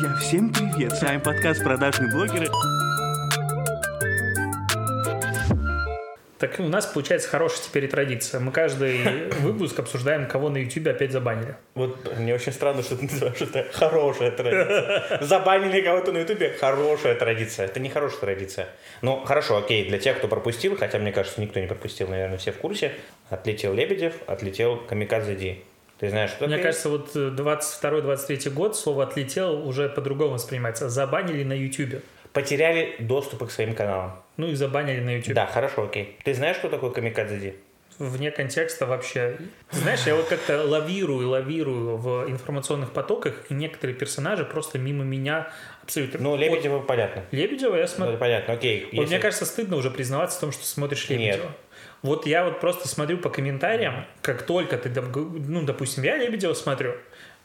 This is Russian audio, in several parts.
Друзья, всем привет! С вами подкаст «Продажные блогеры». Так у нас получается хорошая теперь традиция. Мы каждый выпуск обсуждаем, кого на YouTube опять забанили. Вот мне очень странно, что ты называешь это хорошая традиция. Забанили кого-то на Ютубе. Хорошая традиция. Это не хорошая традиция. Ну, хорошо, окей, для тех, кто пропустил, хотя, мне кажется, никто не пропустил, наверное, все в курсе. Отлетел Лебедев, отлетел Камикадзе Ди. Ты знаешь, что Мне такое? кажется, вот 22-23 год слово «отлетел» уже по-другому воспринимается. Забанили на YouTube. Потеряли доступы к своим каналам. Ну и забанили на YouTube. Да, хорошо, окей. Ты знаешь, что такое Камикадзе Ди? Вне контекста вообще. Знаешь, я вот как-то лавирую, лавирую в информационных потоках, и некоторые персонажи просто мимо меня абсолютно... Ну, Лебедева понятно. Вот Лебедева я Ну, смотрю... это понятно, окей. Вот если- мне кажется, стыдно уже признаваться в том, что смотришь Нет. Вот я вот просто смотрю по комментариям, как только ты, ну, допустим, я Лебедева смотрю,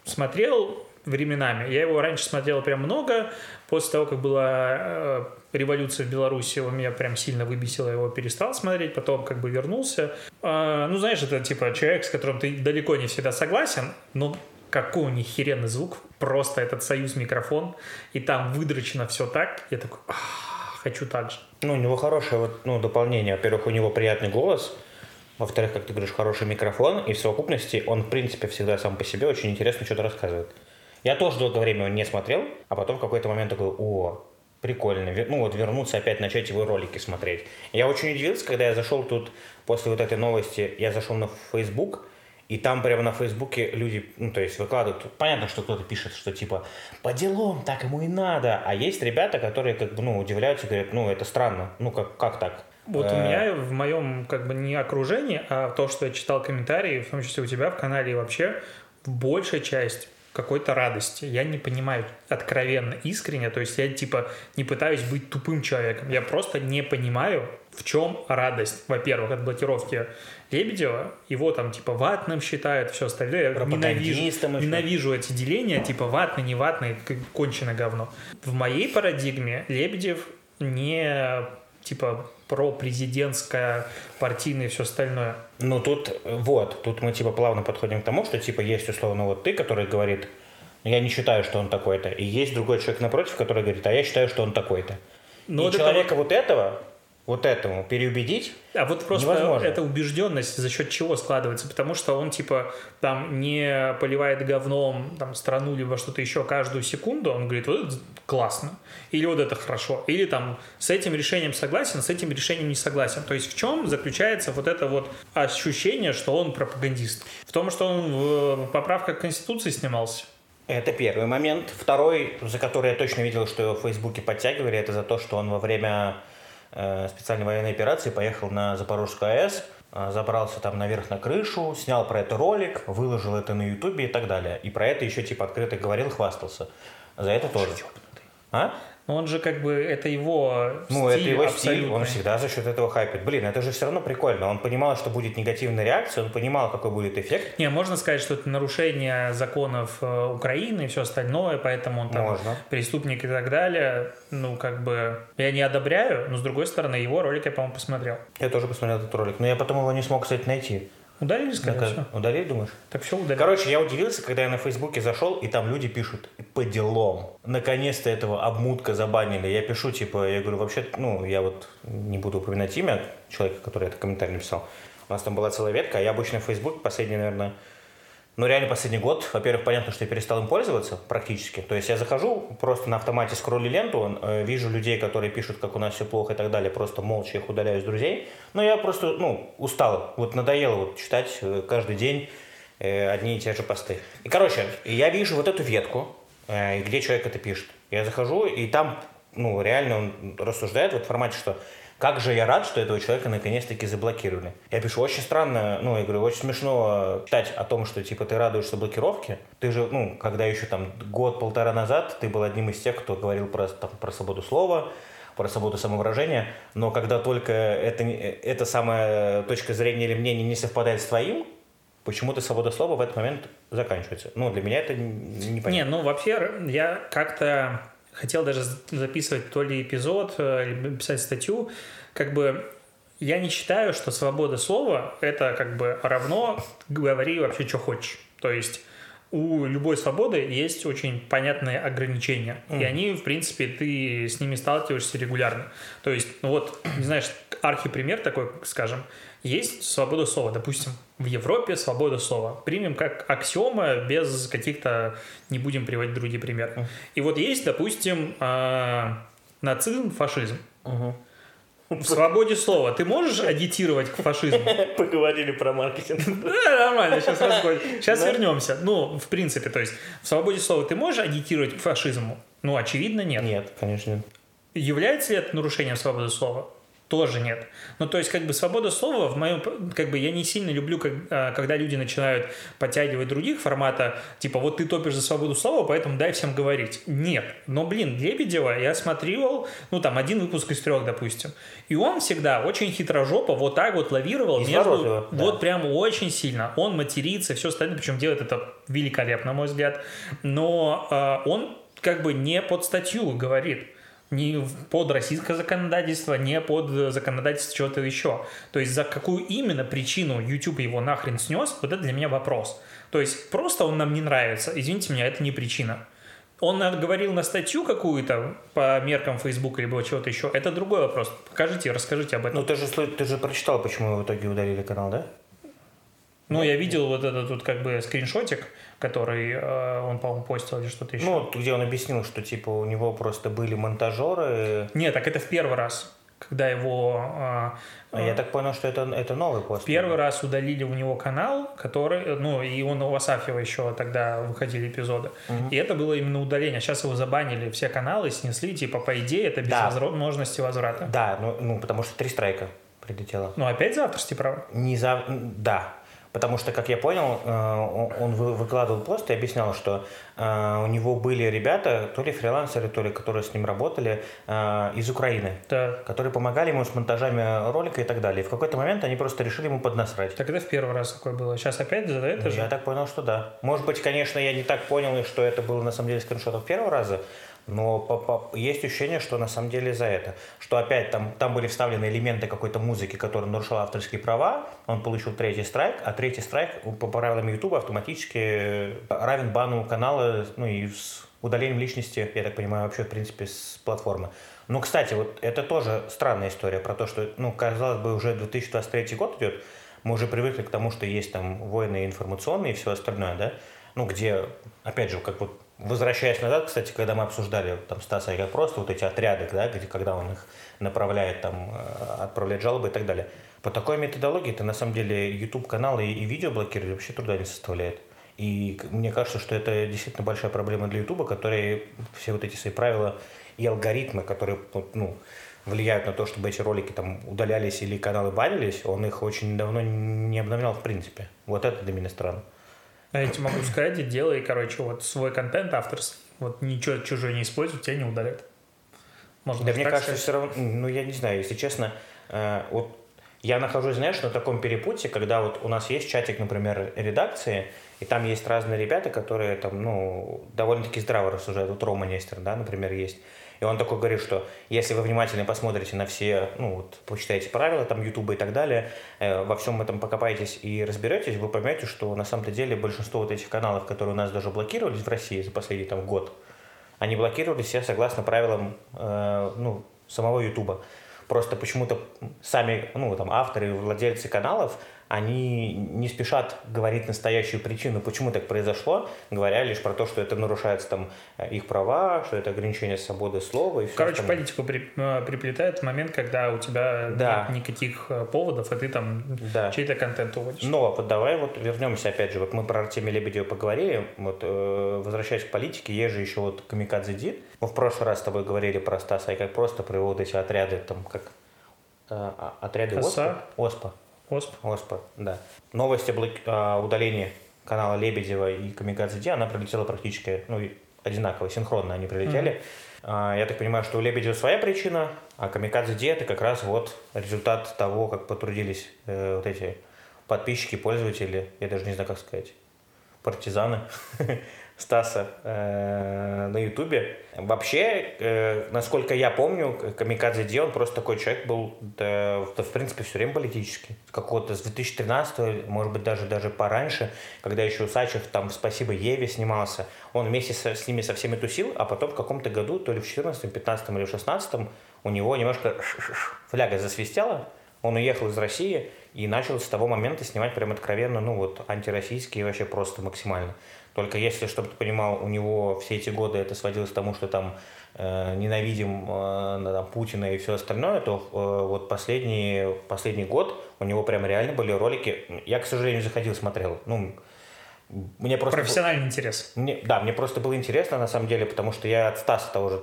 смотрел временами. Я его раньше смотрел прям много. После того, как была э, революция в Беларуси, он меня прям сильно выбесило, я его перестал смотреть. Потом как бы вернулся. А, ну, знаешь, это типа человек, с которым ты далеко не всегда согласен, но какой у них херенный звук. Просто этот союз микрофон. И там выдрочено все так. Я такой, «Ах, хочу так же. Ну, у него хорошее вот, ну, дополнение. Во-первых, у него приятный голос. Во-вторых, как ты говоришь, хороший микрофон. И в совокупности он, в принципе, всегда сам по себе очень интересно что-то рассказывает. Я тоже долгое время его не смотрел, а потом в какой-то момент такой, о, прикольно. Ну вот вернуться опять начать его ролики смотреть. Я очень удивился, когда я зашел тут после вот этой новости, я зашел на Facebook, и там прямо на Фейсбуке люди, ну, то есть выкладывают, понятно, что кто-то пишет, что типа, по делам, так ему и надо. А есть ребята, которые как бы, ну, удивляются, говорят, ну, это странно, ну, как, как так? Вот у Э, меня в моем как бы не окружении, а то, что я читал комментарии, в том числе у тебя в канале и вообще, большая часть какой-то радости. Я не понимаю откровенно, искренне, то есть я типа не пытаюсь быть тупым человеком, я просто не понимаю, в чем радость, во-первых, от блокировки Лебедева, его там типа ватным считают, все остальное, я ненавижу, ненавижу эти деления, типа ватный, не ватный, к- конченое говно. В моей парадигме Лебедев не типа про-президентское, партийное и все остальное. Ну, тут, вот, тут мы, типа, плавно подходим к тому, что, типа, есть, условно, вот ты, который говорит, я не считаю, что он такой-то, и есть другой человек напротив, который говорит, а я считаю, что он такой-то. Но и вот это человека вот этого, вот этому переубедить, А вот просто Невозможно. эта убежденность за счет чего складывается? Потому что он, типа, там не поливает говном там, страну либо что-то еще каждую секунду, он говорит, вот это классно, или вот это хорошо, или там с этим решением согласен, с этим решением не согласен. То есть в чем заключается вот это вот ощущение, что он пропагандист? В том, что он в поправках к Конституции снимался? Это первый момент. Второй, за который я точно видел, что его в Фейсбуке подтягивали, это за то, что он во время э, специальной военной операции поехал на Запорожскую АЭС, э, забрался там наверх на крышу, снял про это ролик, выложил это на Ютубе и так далее. И про это еще типа открыто говорил, хвастался. За это тоже. А? Но он же как бы, это его Ну, стиль это его стиль, он абсолютный. всегда за счет этого хайпит. Блин, это же все равно прикольно. Он понимал, что будет негативная реакция, он понимал, какой будет эффект. Не, можно сказать, что это нарушение законов э, Украины и все остальное, поэтому он там Можно. преступник и так далее. Ну, как бы, я не одобряю, но с другой стороны, его ролик я, по-моему, посмотрел. Я тоже посмотрел этот ролик, но я потом его не смог, кстати, найти. Удалили, скорее Ну-ка, всего. Удалили, думаешь? Так все удалили. Короче, я удивился, когда я на Фейсбуке зашел, и там люди пишут по делам. Наконец-то этого обмутка забанили. Я пишу, типа, я говорю, вообще, ну, я вот не буду упоминать имя человека, который этот комментарий написал. У нас там была целая ветка, а я обычно в Фейсбуке последний, наверное, ну, реально последний год, во-первых, понятно, что я перестал им пользоваться практически. То есть я захожу, просто на автомате скроллю ленту, э, вижу людей, которые пишут, как у нас все плохо и так далее, просто молча их удаляю из друзей. Но я просто, ну, устал, вот надоело вот читать э, каждый день э, одни и те же посты. И, короче, я вижу вот эту ветку, где человек это пишет. Я захожу, и там, ну, реально он рассуждает вот в формате, что как же я рад, что этого человека наконец-таки заблокировали. Я пишу, очень странно, ну, я говорю, очень смешно читать о том, что, типа, ты радуешься блокировке. Ты же, ну, когда еще там год-полтора назад ты был одним из тех, кто говорил про, там, про свободу слова, про свободу самовыражения, но когда только это, эта самая точка зрения или мнение не совпадает с твоим, почему-то свобода слова в этот момент заканчивается. Ну, для меня это непонятно. Не, ну вообще я как-то хотел даже записывать то ли эпизод, э, писать статью, как бы я не считаю, что свобода слова это как бы равно говори вообще, что хочешь. То есть у любой свободы есть очень понятные ограничения. И они, в принципе, ты с ними сталкиваешься регулярно. То есть, ну вот, не знаешь, архипример такой, скажем, есть свобода слова. Допустим, в Европе свобода слова. Примем как аксиома, без каких-то, не будем приводить другие примеры. И вот есть, допустим, а, нацизм, фашизм. В свободе слова ты можешь агитировать к фашизму? Поговорили про маркетинг. Да, нормально, сейчас разговор. Сейчас вернемся. Ну, в принципе, то есть в свободе слова ты можешь агитировать к фашизму? Ну, очевидно, нет. Нет, конечно нет. Является ли это нарушением свободы слова? Тоже нет. Ну, то есть, как бы, свобода слова в моем... Как бы, я не сильно люблю, как, а, когда люди начинают подтягивать других формата, типа, вот ты топишь за свободу слова, поэтому дай всем говорить. Нет. Но, блин, Лебедева я смотрел, ну, там, один выпуск из трех, допустим. И он всегда очень хитрожопо вот так вот лавировал между... Да. Вот прям очень сильно. Он матерится, все остальное, причем делает это великолепно, на мой взгляд. Но э, он как бы не под статью говорит не под российское законодательство, не под законодательство чего-то еще. То есть за какую именно причину YouTube его нахрен снес, вот это для меня вопрос. То есть просто он нам не нравится, извините меня, это не причина. Он говорил на статью какую-то по меркам Facebook либо чего-то еще, это другой вопрос. Покажите, расскажите об этом. Ну, ты же, ты же прочитал, почему в итоге удалили канал, да? Ну, я видел вот этот вот как бы скриншотик, который э, он, по-моему, постил или что-то еще. Ну, где он объяснил, что, типа, у него просто были монтажеры. Нет, так это в первый раз, когда его... э, А я так понял, что это, это новый пост. Первый раз удалили у него канал, который, ну, и он у Асафьева еще тогда выходили эпизоды. И это было именно удаление. Сейчас его забанили, все каналы снесли, типа, по идее, это без Да. возможности возврата. Да, ну, ну, потому что три страйка прилетело. Ну, опять за авторские права? Не за... Да. Потому что, как я понял, э, он он вы- выкладывал пост и объяснял, что э, у него были ребята, то ли фрилансеры, то ли которые с ним работали, э, из Украины, Да. которые помогали ему с монтажами ролика и так далее. И в какой-то момент они просто решили ему поднасрать. Это в первый раз такое было. Сейчас опять за это же? Я так понял, что да. Может быть, конечно, я не так понял, что это было на самом деле скриншотов первого раза, но по- по- есть ощущение, что на самом деле за это. Что опять там, там были вставлены элементы какой-то музыки, которая нарушала авторские права, он получил третий страйк, а третий страйк по правилам YouTube автоматически равен бану канала, ну и с удалением личности, я так понимаю, вообще, в принципе, с платформы. Ну, кстати, вот это тоже странная история про то, что, ну, казалось бы, уже 2023 год идет, мы уже привыкли к тому, что есть там войны информационные и все остальное, да? Ну, где, опять же, как вот возвращаясь назад, кстати, когда мы обсуждали там Стаса и просто вот эти отряды, да, где, когда он их направляет, там, э, отправляет жалобы и так далее. По такой методологии это на самом деле YouTube каналы и видео блокировать вообще труда не составляет. И мне кажется, что это действительно большая проблема для YouTube, которые все вот эти свои правила и алгоритмы, которые ну, влияют на то, чтобы эти ролики там удалялись или каналы банились, он их очень давно не обновлял в принципе. Вот это для меня странно. А я тебе могу сказать, делай, короче, вот свой контент авторский. Вот ничего чужое не используй, тебя не удалят. Можно Да мне кажется, сказать. все равно, ну я не знаю, если честно, э, вот я нахожусь, знаешь, на таком перепутье, когда вот у нас есть чатик, например, редакции, и там есть разные ребята, которые там, ну, довольно-таки здраво рассуждают. Вот Рома Нестер, да, например, есть. И он такой говорит, что если вы внимательно посмотрите на все, ну, вот, почитаете правила там Ютуба и так далее, э, во всем этом покопаетесь и разберетесь, вы поймете, что на самом-то деле большинство вот этих каналов, которые у нас даже блокировались в России за последний там год, они блокировались все согласно правилам э, ну, самого Ютуба. Просто почему-то сами ну, там, авторы владельцы каналов, они не спешат говорить настоящую причину, почему так произошло, говоря лишь про то, что это нарушается там э, их права, что это ограничение свободы слова и все Короче, остальное. политику при- э, приплетает в момент, когда у тебя Да. нет никаких э, поводов, а ты там Да. чей-то контент уводишь. Но вот давай вот вернемся опять же, вот мы про Артемия Лебедева поговорили, вот э, возвращаясь к политике, есть же еще вот Камикадзе Дид. Мы в прошлый раз с тобой говорили про Стаса и как просто про его вот эти отряды, там как э, а- отряды Оса. ОСПА. ОСПА. Осп. ОСПА, да. Новость о блок- о удалении канала Лебедева и Камикадзе Ди, она прилетела практически ну, одинаково, синхронно они прилетели. А, Я так понимаю, что у Лебедева своя причина, а Камикадзе Ди это как раз вот результат того, как потрудились э, вот эти подписчики, пользователи, я даже не знаю, как сказать, партизаны Стаса э, на Ютубе. Вообще, э, насколько я помню, Камикадзе Ди, он просто такой человек был, да, да, в принципе, все время политический. Какого-то с 2013 может быть, даже, даже пораньше, когда еще Усачев там «Спасибо Еве» снимался, он вместе со, с ними со всеми тусил, а потом в каком-то году, то ли в 14 15 или в 16 у него немножко фляга засвистела, он уехал из России и начал с того момента снимать прям откровенно, ну вот, антироссийские вообще просто максимально. Только если, чтобы ты понимал, у него все эти годы это сводилось к тому, что там э, ненавидим э, там, Путина и все остальное, то э, вот последний, последний год у него прям реально были ролики. Я, к сожалению, заходил, смотрел. Ну, мне просто... Профессиональный интерес. Мне, да, мне просто было интересно, на самом деле, потому что я от Стаса того же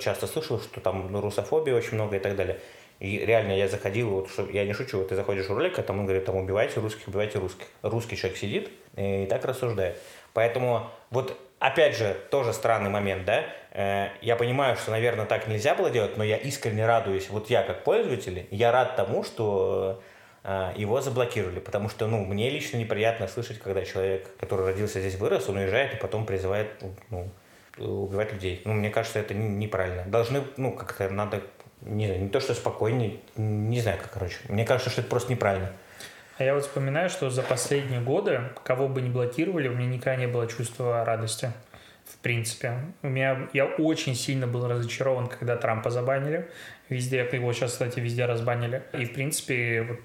часто слышал, что там ну, русофобии очень много и так далее. И реально я заходил, вот, что, я не шучу, ты заходишь в ролик, а там он говорит, там убивайте русских, убивайте русских. Русский человек сидит и так рассуждает. Поэтому вот опять же, тоже странный момент, да? Э, я понимаю, что, наверное, так нельзя было делать, но я искренне радуюсь, вот я как пользователь, я рад тому, что э, его заблокировали, потому что, ну, мне лично неприятно слышать, когда человек, который родился здесь, вырос, он уезжает и потом призывает, ну, убивать людей. Ну, мне кажется, это неправильно. Должны, ну, как-то надо, не не то, что спокойнее, не знаю, как, короче. Мне кажется, что это просто неправильно. А я вот вспоминаю, что за последние годы, кого бы ни блокировали, у меня никогда не было чувства радости. В принципе. У меня, я очень сильно был разочарован, когда Трампа забанили. Везде, его сейчас, кстати, везде разбанили. И, в принципе, вот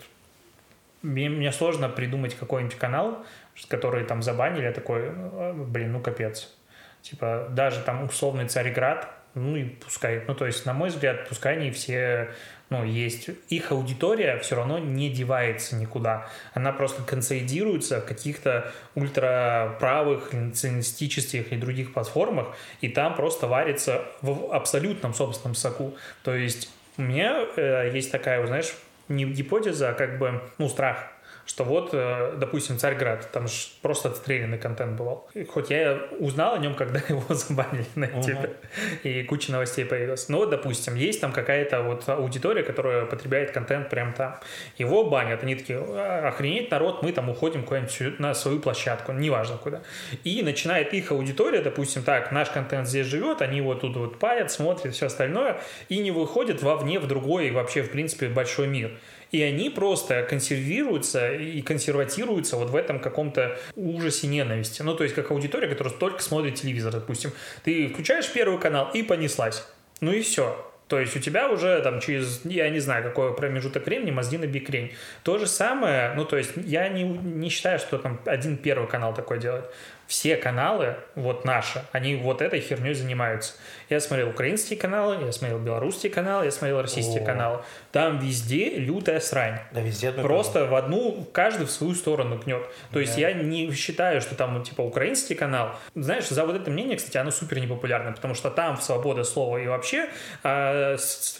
мне, мне сложно придумать какой-нибудь канал, который там забанили, я такой, «А, блин, ну капец. Типа, даже там условный Царьград, ну и пускай, ну то есть, на мой взгляд, пускай они все ну, есть, их аудитория все равно не девается никуда. Она просто консолидируется в каких-то ультраправых, националистических и других платформах, и там просто варится в абсолютном собственном соку. То есть у меня э, есть такая, знаешь, не гипотеза, а как бы, ну, страх – что вот, э, допустим, Царьград, там же просто отстрелянный контент бывал. Хоть я узнал о нем, когда его забанили на YouTube, uh-huh. и куча новостей появилась. Но, допустим, есть там какая-то вот аудитория, которая потребляет контент прямо там. Его банят, они такие, «А, охренеть, народ, мы там уходим куда-нибудь на свою площадку, неважно куда. И начинает их аудитория, допустим, так, наш контент здесь живет, они вот тут вот палят, смотрят, все остальное, и не выходят вовне в другой, вообще, в принципе, большой мир и они просто консервируются и консерватируются вот в этом каком-то ужасе ненависти. Ну, то есть, как аудитория, которая только смотрит телевизор, допустим. Ты включаешь первый канал и понеслась. Ну и все. То есть у тебя уже там через, я не знаю, какой промежуток времени мозги на бикрень. То же самое, ну то есть я не, не считаю, что там один первый канал такой делает все каналы, вот наши, они вот этой херней занимаются. Я смотрел украинские каналы, я смотрел белорусские каналы, я смотрел российские О. каналы. Там везде лютая срань. Да, везде Просто канал. в одну, каждый в свою сторону гнет. То да. есть я не считаю, что там, типа, украинский канал. Знаешь, за вот это мнение, кстати, оно супер непопулярно, потому что там свобода слова и вообще с,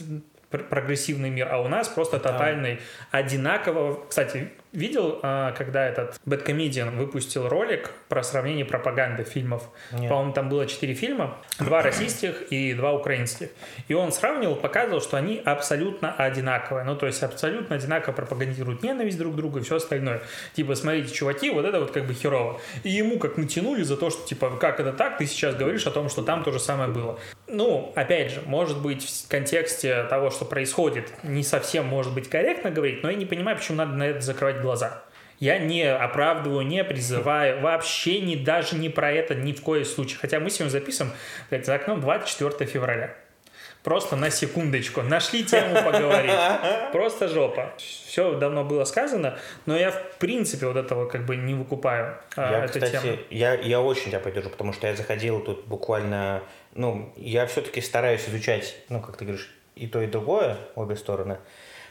прогрессивный мир, а у нас просто да. тотальный одинаково. Кстати, Видел, а, когда этот Бэткомедиан выпустил ролик про сравнение пропаганды фильмов? По-моему, там было четыре фильма, два российских и два украинских. И он сравнивал, показывал, что они абсолютно одинаковые. Ну, то есть абсолютно одинаково пропагандируют ненависть друг к другу и все остальное. Типа, смотрите, чуваки, вот это вот как бы херово. И ему как натянули за то, что, типа, как это так? Ты сейчас говоришь о том, что там то же самое было. Ну, опять же, может быть, в контексте того, что происходит, не совсем может быть корректно говорить, но я не понимаю, почему надо на это закрывать глаза. Я не оправдываю, не призываю, вообще не, даже не про это ни в коем случае. Хотя мы сегодня записываем, блядь, за окном 24 февраля. Просто на секундочку. Нашли тему поговорить. Просто жопа. Все давно было сказано, но я в принципе вот этого как бы не выкупаю а, я, эту кстати, тему. Я, я очень тебя поддержу, потому что я заходил тут буквально... Ну, я все-таки стараюсь изучать, ну, как ты говоришь, и то, и другое, обе стороны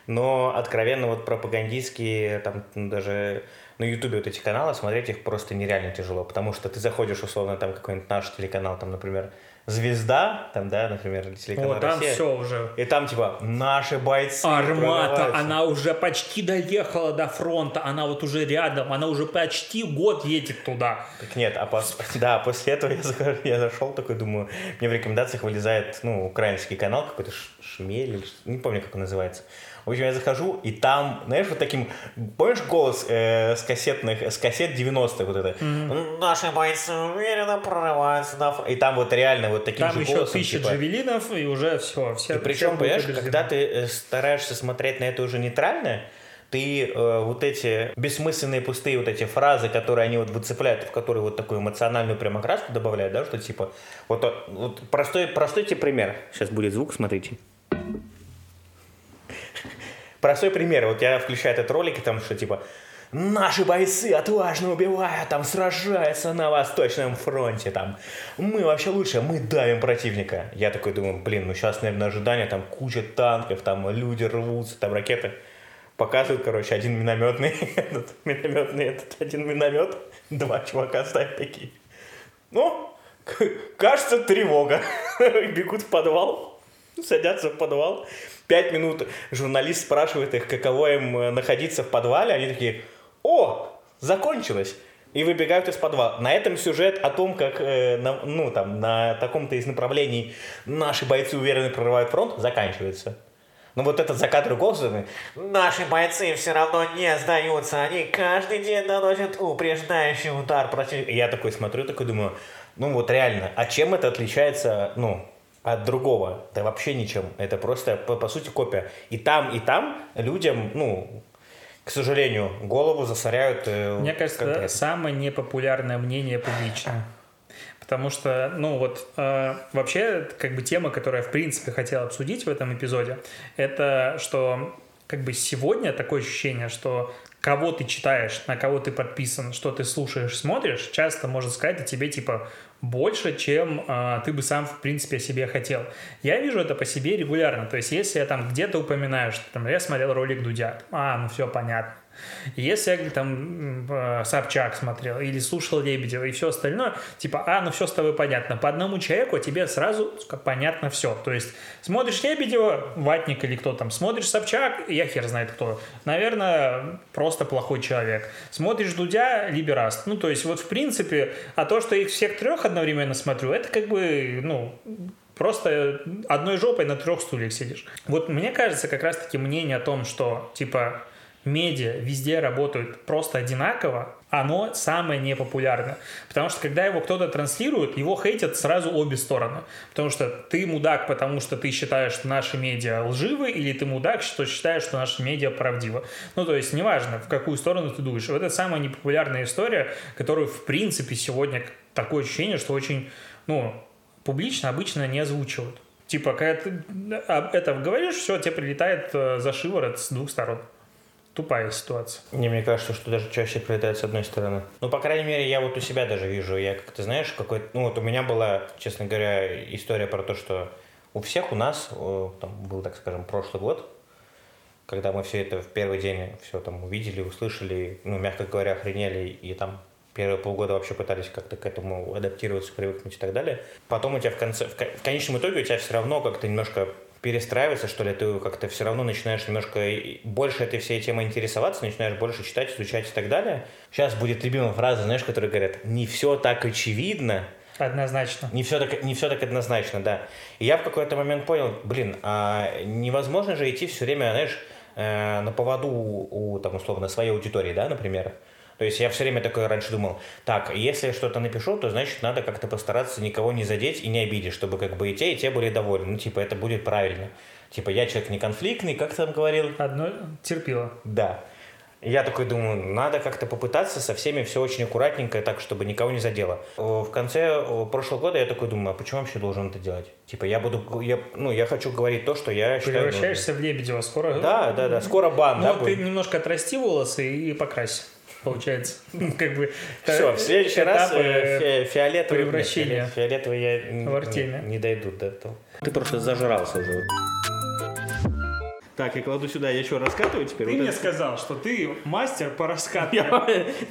но откровенно вот пропагандистские, там даже на Ютубе вот эти каналы, смотреть их просто нереально тяжело, потому что ты заходишь, условно, там какой-нибудь наш телеканал, там, например, «Звезда», там, да, например, телеканал О, там все уже. И там, типа, наши бойцы Армата, она уже почти доехала до фронта, она вот уже рядом, она уже почти год едет туда. Так нет, а пос... да, после этого я, захожу, я зашел такой, думаю, мне в рекомендациях вылезает, ну, украинский канал какой-то, Шмель, не помню, как он называется. В общем, я захожу, и там, знаешь, вот таким, помнишь голос э, с кассетных, с кассет 90-х вот это. Наши бойцы уверенно прорываются на. И там вот реально вот таким Там же еще голосом, тысяча типа, джавелинов, и уже все. все И причем, понимаешь, когда ты э, стараешься смотреть на это уже нейтрально, ты э, вот эти бессмысленные пустые вот эти фразы, которые они вот выцепляют, в которые вот такую эмоциональную прям окраску добавляют, да, что типа, вот, э, вот простой, простой тебе пример. Сейчас будет звук, смотрите. Простой пример. Вот я включаю этот ролик, и там что типа Наши бойцы отважно убивают, там сражаются на Восточном фронте, там мы вообще лучше, мы давим противника. Я такой думаю, блин, ну сейчас, наверное, ожидание, там куча танков, там люди рвутся, там ракеты. Показывают, короче, один минометный, этот минометный, этот один миномет, два чувака стоят такие. Ну, кажется, тревога. Бегут в подвал, садятся в подвал. Пять минут журналист спрашивает их, каково им э, находиться в подвале. Они такие, о, закончилось. И выбегают из подвала. На этом сюжет о том, как э, на, ну, там, на таком-то из направлений наши бойцы уверенно прорывают фронт, заканчивается. Но вот этот голос, это, наши бойцы все равно не сдаются, они каждый день наносят упреждающий удар против... Я такой смотрю, такой думаю, ну вот реально, а чем это отличается, ну, от другого? Да вообще ничем. Это просто, по, по сути, копия. И там, и там людям, ну, к сожалению, голову засоряют э, Мне кажется, конкретно. самое непопулярное мнение публично. Потому что, ну вот, э, вообще, как бы тема, которую я, в принципе, хотел обсудить в этом эпизоде, это что, как бы сегодня такое ощущение, что кого ты читаешь, на кого ты подписан, что ты слушаешь, смотришь, часто может сказать о тебе, типа, больше, чем э, ты бы сам, в принципе, о себе хотел. Я вижу это по себе регулярно. То есть, если я там где-то упоминаю, что там, я смотрел ролик Дудя, а, ну все понятно. Если я там э, Собчак смотрел или слушал Лебедева и все остальное, типа, а, ну все с тобой понятно. По одному человеку тебе сразу понятно все. То есть смотришь Лебедева, Ватник или кто там, смотришь Собчак, я хер знает кто. Наверное, просто плохой человек. Смотришь Дудя, либераст. Ну, то есть вот в принципе, а то, что их всех трех одновременно смотрю, это как бы, ну, просто одной жопой на трех стульях сидишь. Вот мне кажется, как раз-таки мнение о том, что, типа, медиа везде работают просто одинаково, оно самое непопулярное. Потому что когда его кто-то транслирует, его хейтят сразу обе стороны. Потому что ты мудак, потому что ты считаешь, что наши медиа лживы, или ты мудак, что считаешь, что наши медиа правдивы. Ну, то есть, неважно, в какую сторону ты дуешь. Вот это самая непопулярная история, которую, в принципе, сегодня такое ощущение, что очень, ну, публично обычно не озвучивают. Типа, когда ты об этом говоришь, все, тебе прилетает э, за шиворот с двух сторон. Тупая ситуация. Не, мне кажется, что даже чаще прилетает с одной стороны. Ну, по крайней мере, я вот у себя даже вижу. Я как-то, знаешь, какой Ну, вот у меня была, честно говоря, история про то, что у всех у нас, там был, так скажем, прошлый год, когда мы все это в первый день все там увидели, услышали, ну, мягко говоря, охренели, и там первые полгода вообще пытались как-то к этому адаптироваться, привыкнуть и так далее. Потом у тебя в конце, в, ко- в конечном итоге у тебя все равно как-то немножко перестраивается, что ли, ты как-то все равно начинаешь немножко больше этой всей темой интересоваться, начинаешь больше читать, изучать и так далее. Сейчас будет любимая фраза, знаешь, которые говорят, не все так очевидно, Однозначно. не все так, не все так однозначно, да. И я в какой-то момент понял, блин, а невозможно же идти все время, знаешь, э, на поводу у, там, условно, своей аудитории, да, например. То есть я все время такой раньше думал, так, если я что-то напишу, то значит надо как-то постараться никого не задеть и не обидеть, чтобы как бы и те, и те были довольны. Ну, типа, это будет правильно. Типа, я человек не конфликтный, как ты там говорил? Одно терпило. Да. Я такой думаю, надо как-то попытаться со всеми все очень аккуратненько, так, чтобы никого не задело. В конце прошлого года я такой думаю, а почему вообще должен это делать? Типа, я буду, я, ну, я хочу говорить то, что я считаю нужным. Превращаешься в Лебедева скоро. Да, да, да, скоро бан, Ну, да, вот ты будет? немножко отрасти волосы и покрась, получается. Ну, Как бы... Все, в следующий раз э, фи- фиолетовый, превращения нет, фиолетовый я в Артеме. не, дойдут до этого. Ты просто зажрался уже. Так, я кладу сюда, я что, раскатываю теперь? Ты Вот мне это- сказал, что ты мастер по раскатке.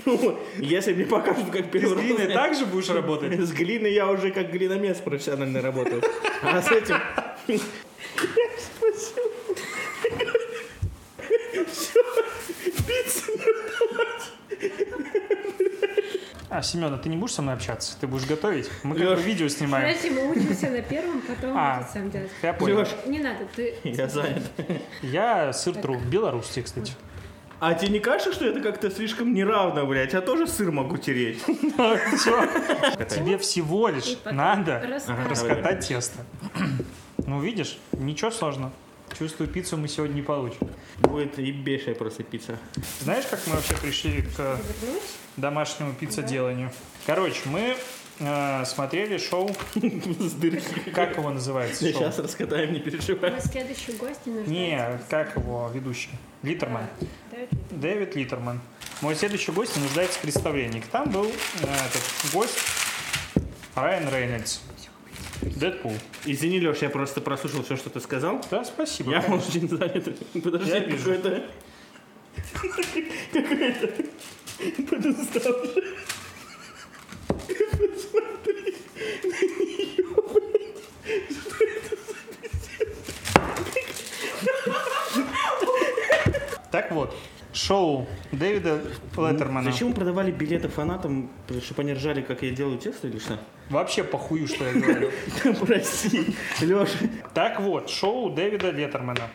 Ну, Если мне покажут, как Ты с глиной так же будешь работать? С глиной я уже как глиномес профессионально работаю. А с этим... А, Семен, а ты не будешь со мной общаться? Ты будешь готовить? Мы как Лёш. бы видео снимаем. Подожди, мы учимся на первом, потом А. это сам делать. Я понял. Лёш, Не надо, ты... я занят. Я сыр тру. Белорусский, кстати. А тебе не кажется, что это как-то слишком неравно, блядь? Я тоже сыр могу тереть. Тебе всего лишь надо раскатать тесто. Ну, видишь, ничего сложного. Чувствую, пиццу мы сегодня не получим. Будет ебейшая просто пицца. Знаешь, как мы вообще пришли к домашнему пиццеделанию? Короче, мы э, смотрели шоу, С дырки. как его называется? шоу? Сейчас раскатаем, не переживай. Мой следующий гость не нуждается. Не, как его ведущий? Литерман. Давид. Дэвид Литерман. Мой следующий гость не нуждается в представлении. Там был э, этот гость Райан Рейнольдс. Дэдпул. Извини, Леш, я просто прослушал все, что ты сказал. Да, спасибо. Я конечно. очень занят. Подожди, Я вижу. какой-то... Какой-то... Подуставший. Посмотри на неё, блядь. Что это Так вот, шоу Дэвида Леттермана. Зачем продавали билеты фанатам, чтобы они ржали, как я делаю тесто или что? Вообще похую, что я говорю. Прости, Леша. Так вот, шоу Дэвида Леттермана.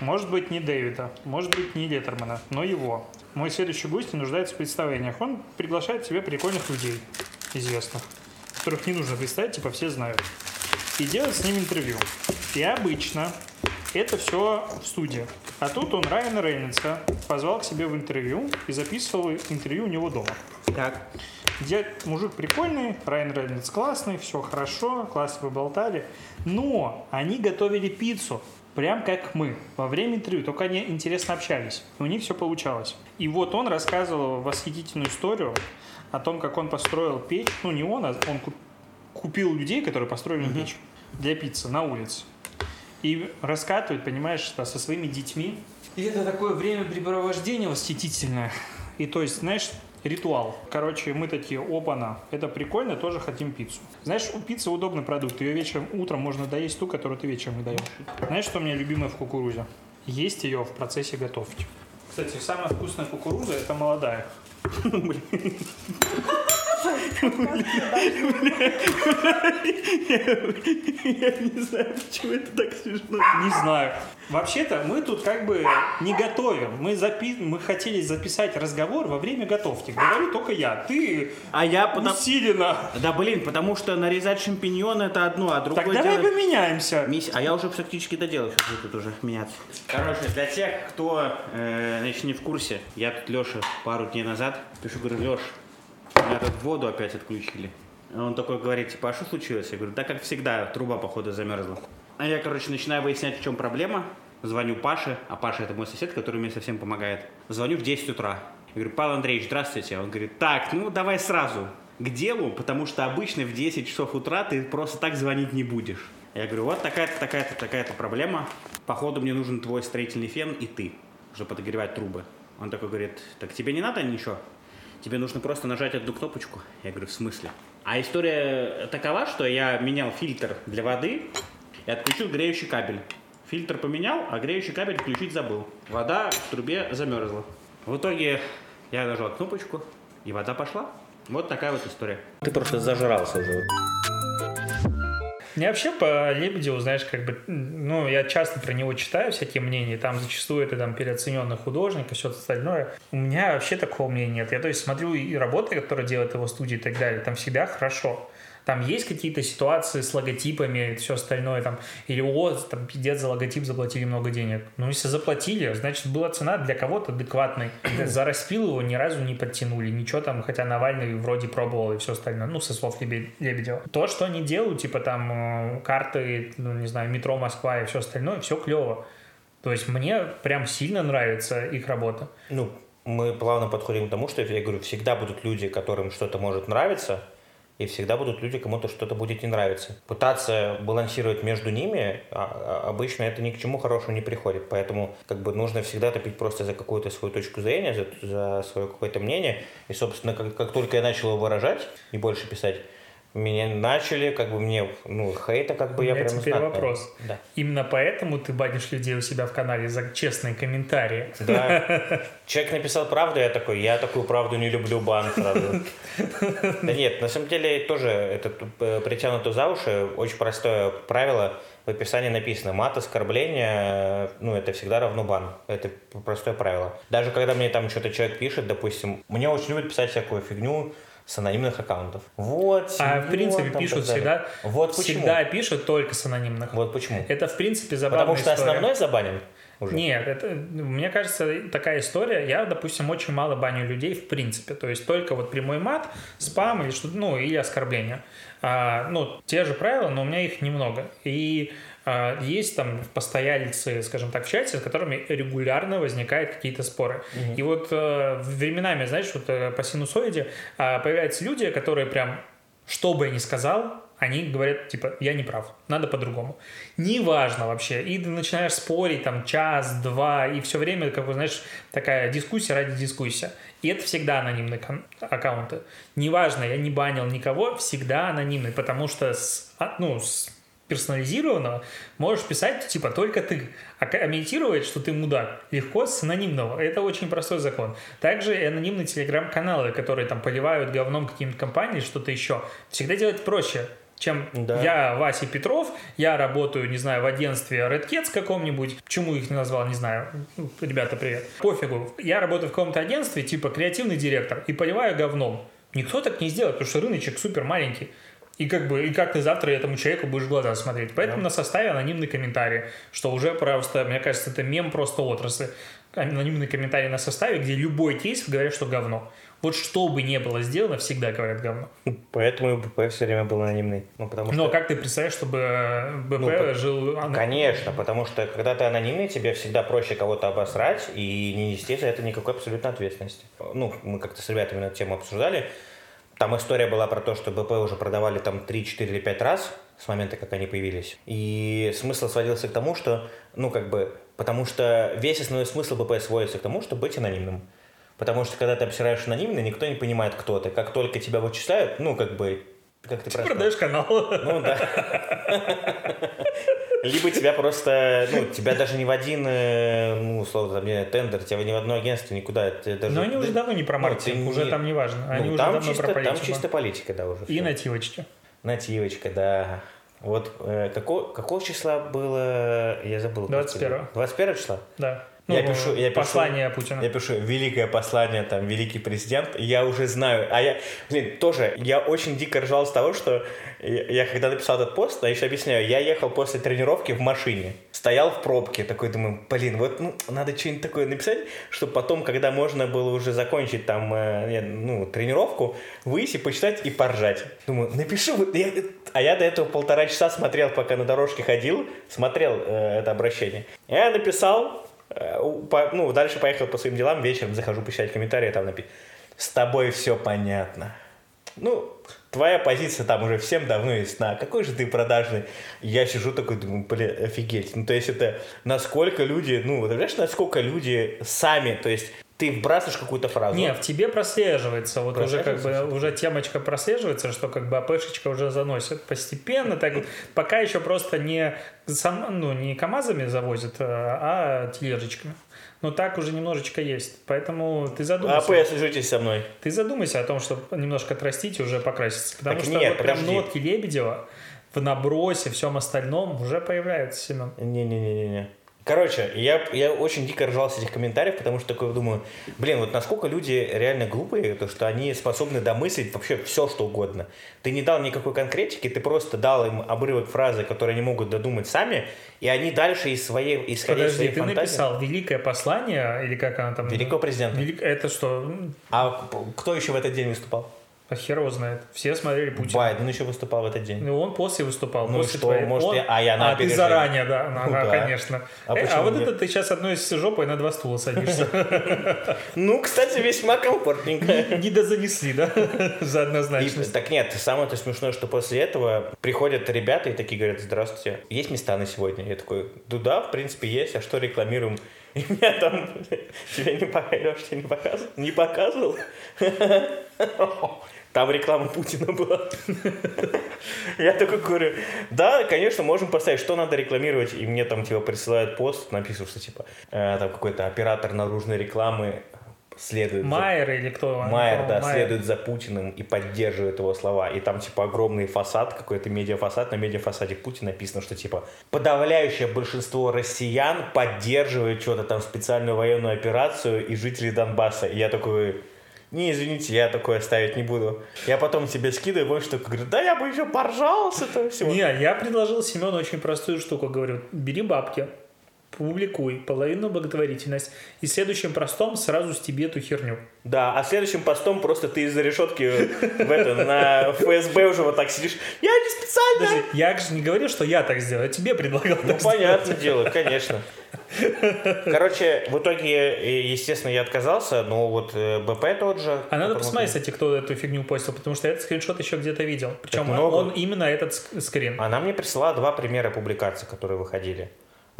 Может быть, не Дэвида, может быть, не Леттермана, но его. Мой следующий гость не нуждается в представлениях. Он приглашает себе прикольных людей, известных, которых не нужно представить, типа все знают. И делает с ними интервью. И обычно это все в студии. А тут он Райана Рейнольдса позвал к себе в интервью и записывал интервью у него дома. Так. Где мужик прикольный, Райан Рейнольдс классный, все хорошо, классно вы болтали. Но они готовили пиццу, прям как мы, во время интервью. Только они интересно общались. У них все получалось. И вот он рассказывал восхитительную историю о том, как он построил печь. Ну, не он, а он куп- купил людей, которые построили печь для пиццы на улице. И раскатывает, понимаешь, что со своими детьми. И это такое времяпрепровождение восхитительное. И то есть, знаешь, ритуал. Короче, мы такие, опана, это прикольно, тоже хотим пиццу. Знаешь, у пиццы удобный продукт. Ее вечером, утром можно доесть ту, которую ты вечером не даешь. Знаешь, что у меня любимое в кукурузе? Есть ее в процессе готовки. Кстати, самая вкусная кукуруза это молодая. Я не знаю, почему это так смешно. Не знаю. Вообще-то мы тут как бы не готовим. Мы, запи... мы хотели записать разговор во время готовки. Говорю только я. Ты А я потому... усиленно. Да блин, потому что нарезать шампиньоны это одно, а другое Так давай дело... поменяемся. Мисс- А я уже практически доделал, сейчас будет уже меняться. Короче, для тех, кто э, значит, не в курсе, я тут Леша пару дней назад пишу, говорю, Леш, у меня тут воду опять отключили. Он такой говорит, типа, а что случилось? Я говорю, да как всегда, труба, походу, замерзла. А я, короче, начинаю выяснять, в чем проблема. Звоню Паше, а Паша это мой сосед, который мне совсем помогает. Звоню в 10 утра. Я говорю, Павел Андреевич, здравствуйте. Он говорит, так, ну давай сразу к делу, потому что обычно в 10 часов утра ты просто так звонить не будешь. Я говорю, вот такая-то, такая-то, такая-то проблема. Походу мне нужен твой строительный фен и ты, чтобы подогревать трубы. Он такой говорит, так тебе не надо ничего? Тебе нужно просто нажать одну кнопочку. Я говорю, в смысле? А история такова, что я менял фильтр для воды и отключил греющий кабель. Фильтр поменял, а греющий кабель включить забыл. Вода в трубе замерзла. В итоге я нажал кнопочку, и вода пошла. Вот такая вот история. Ты просто зажрался уже. Мне вообще по Лебедеву, знаешь, как бы, ну, я часто про него читаю всякие мнения, там зачастую это там переоцененный художник и все остальное. У меня вообще такого мнения нет. Я, то есть, смотрю и работы, которые делает его студия и так далее, там всегда хорошо. Там есть какие-то ситуации с логотипами и все остальное, там, или вот, там, пиздец, за логотип заплатили много денег. Ну, если заплатили, значит, была цена для кого-то адекватной. За распил его ни разу не подтянули, ничего там, хотя Навальный вроде пробовал и все остальное, ну, со слов Лебе- Лебедева. То, что они делают, типа там э, карты, ну, не знаю, метро Москва и все остальное, все клево. То есть мне прям сильно нравится их работа. Ну, мы плавно подходим к тому, что я говорю, всегда будут люди, которым что-то может нравиться, и всегда будут люди, кому-то что-то будет не нравиться. Пытаться балансировать между ними, а- а- обычно это ни к чему хорошему не приходит. Поэтому как бы нужно всегда топить просто за какую-то свою точку зрения, за, за свое какое-то мнение. И, собственно, как, как только я начал его выражать и больше писать, меня начали, как бы мне, ну, хейта, как бы У я прям теперь знаю. вопрос. Да. Именно поэтому ты банишь людей у себя в канале за честные комментарии. Да. Человек написал правду, я такой, я такую правду не люблю, бан сразу. Да нет, на самом деле тоже это э, притянуто за уши. Очень простое правило. в описании написано мат, оскорбление, ну, это всегда равно бан. Это простое правило. Даже когда мне там что-то человек пишет, допустим, мне очень любят писать всякую фигню, с анонимных аккаунтов. Вот. А в принципе там, пишут всегда, Вот почему. всегда пишут только с анонимных. Вот почему. Это в принципе забавная Потому что история. основной забанен уже. Нет, это, мне кажется, такая история. Я, допустим, очень мало баню людей в принципе. То есть только вот прямой мат, спам или что-то, ну, или оскорбление. А, ну, те же правила, но у меня их немного. И есть там постояльцы, скажем так, в чате, с которыми регулярно возникают какие-то споры. И вот э, временами, знаешь, вот э, по синусоиде а, появляются люди, которые прям, что бы я ни сказал, они говорят, типа, я не прав, надо по-другому. Неважно вообще. И ты начинаешь спорить там час, два, и все время, как бы, знаешь, такая дискуссия ради дискуссии. И это всегда анонимные аккаунты. Неважно, я не банил никого, всегда анонимный, потому что с, а, ну, с персонализированного можешь писать, типа, только ты. А комментировать, что ты мудак, легко с анонимного. Это очень простой закон. Также и анонимные телеграм-каналы, которые там поливают говном какие-нибудь компании, что-то еще, всегда делать проще чем Да. я Вася Петров, я работаю, не знаю, в агентстве Red Cats каком-нибудь, почему их не назвал, не знаю, ребята, привет. Пофигу, я работаю в каком-то агентстве, типа креативный директор, и поливаю говном. Никто так не сделает, потому что рыночек супер маленький. И как бы, и как ты завтра этому человеку будешь в глаза смотреть. Поэтому на составе анонимный комментарий, что уже просто, мне кажется, это мем просто отрасли. Анонимный комментарий на составе, где любой кейс говорят, что говно. Вот что бы ни было сделано, всегда говорят говно. Поэтому БП все время был анонимный. Ну, потому Но что... как ты представляешь, чтобы э, БП Ну, жил... Конечно, потому что когда ты анонимный, тебе всегда проще кого-то обосрать и не нести за это никакой абсолютно ответственности. Ну, мы как-то с ребятами эту тему обсуждали. Там история была про то, что БП уже продавали там 3, 4 или 5 раз с момента, как они появились. И смысл сводился к тому, что, ну, как бы, потому что весь основной смысл БП сводится к тому, чтобы быть анонимным. Потому что когда ты обсираешь анонимно, никто не понимает, кто ты. Как только тебя вычисляют, ну, как бы, как ты Ты продаешь канал. ну да. Либо тебя просто, ну, тебя даже не в один, э, ну, условно, там, не тендер, тебя ни в одно агентство никуда. даже, Но они уже давно не про Ну, маркетинг, уже не- там не важно. Ну, Они уже там давно чисто, про Там чисто политика, да, уже. И всё. нативочки. Нативочка, да. Вот э, какого, какого числа было, я забыл. 21-го. 21 числа? Да. Я Ну, пишу- я пишу- послание Путина. Я пишу великое послание, там, великий президент. Я уже знаю. А я, блин, тоже, я очень дико ржал с того, что я, я когда написал этот пост, я еще объясняю, я ехал после тренировки в машине, стоял в пробке, такой думаю, блин, вот, ну, надо что-нибудь такое написать, чтобы потом, когда можно было уже закончить там, э, я, ну, тренировку, выйти, почитать и поржать. Думаю, напишу, вот я- а я до этого полтора часа смотрел, пока на дорожке ходил, смотрел э, это обращение. Я написал, по- ну, дальше поехал по своим делам, вечером захожу почитать комментарии, там написано, с тобой все понятно. Ну, твоя позиция там уже всем давно ясна. Какой же ты продажный? Я сижу такой, думаю, блин, офигеть. Ну, то есть это насколько люди, ну, ты знаешь, насколько люди сами, то есть ты вбрасываешь какую-то фразу. Не, в тебе прослеживается, вот уже как бы уже темочка прослеживается, что как бы АПшечка уже заносит постепенно, так вот, пока еще просто не сам, ну не КАМАЗами завозят, а, а тележечками. Но так уже немножечко есть, поэтому ты АП, задумайся, свяжитесь со мной. ты задумайся о том, чтобы немножко отрастить и уже покраситься, потому Так что нет, вот прям подожди. нотки Лебедева в набросе, всем остальном уже появляются, Семен. Не-не-не-не-не. Короче, я, я очень дико ржал с этих комментариев, потому что такой думаю, блин, вот насколько люди реально глупые, то что они способны домыслить вообще все, что угодно. Ты не дал никакой конкретики, ты просто дал им обрывок фразы, которые они могут додумать сами, и они дальше из своей, исходя из Подожди, своей ты фантазии... написал «Великое послание» или как она там? Великого президента. Велик- Это что? А кто еще в этот день выступал? А хер его знает. Все смотрели Путина. Байден еще выступал в этот день. Ну, он после выступал. Ну после что, твоей- может, он- я- а я на А ты опережение. заранее, да, ну, Ну ага, да. конечно. А Э, А, вот нет? это ты сейчас одной с жопой на два стула садишься. Ну, кстати, весьма комфортненько. Не дозанесли, да? За однозначность. так нет, самое-то смешное, что после этого приходят ребята и такие говорят, здравствуйте, есть места на сегодня? Я такой, ну да, в принципе, есть, а что рекламируем? И меня там, тебя не Леш, тебя не показывал? Не показывал? Там реклама Путина была. Я такой говорю, да, конечно, можем поставить, что надо рекламировать. И мне там типа присылают пост, написано, что типа э, там какой-то оператор наружной рекламы следует... за- Майер или кто? Майер, да, Майер. следует за Путиным и поддерживает его слова. И там, типа, огромный фасад, какой-то медиафасад. На медиафасаде Путина написано, что, типа, подавляющее большинство россиян поддерживает что-то там, специальную военную операцию и жителей Донбасса. И я такой, не, извините, я такое ставить не буду. Я потом тебе скидываю, больше такой говорю, да я бы еще поржал с этого всего. Не, я предложил Семену очень простую штуку. Говорю, бери бабки, публикуй половину благотворительность, и следующим простом сразу стеби эту херню. Да, а следующим постом просто ты из-за решетки в это, на ФСБ уже вот так сидишь. Я не специально. Подожди, я же не говорил, что я так сделаю, я тебе предлагал Ну, понятное дело, конечно. Короче, в итоге, э, естественно, я отказался, но вот э, БП тот же. А надо посмотреть, кстати, кто эту фигню постил, потому что я этот скриншот еще где-то видел. Причем много? он именно этот ск- скрин. Она мне присылала два примера публикаций, которые выходили.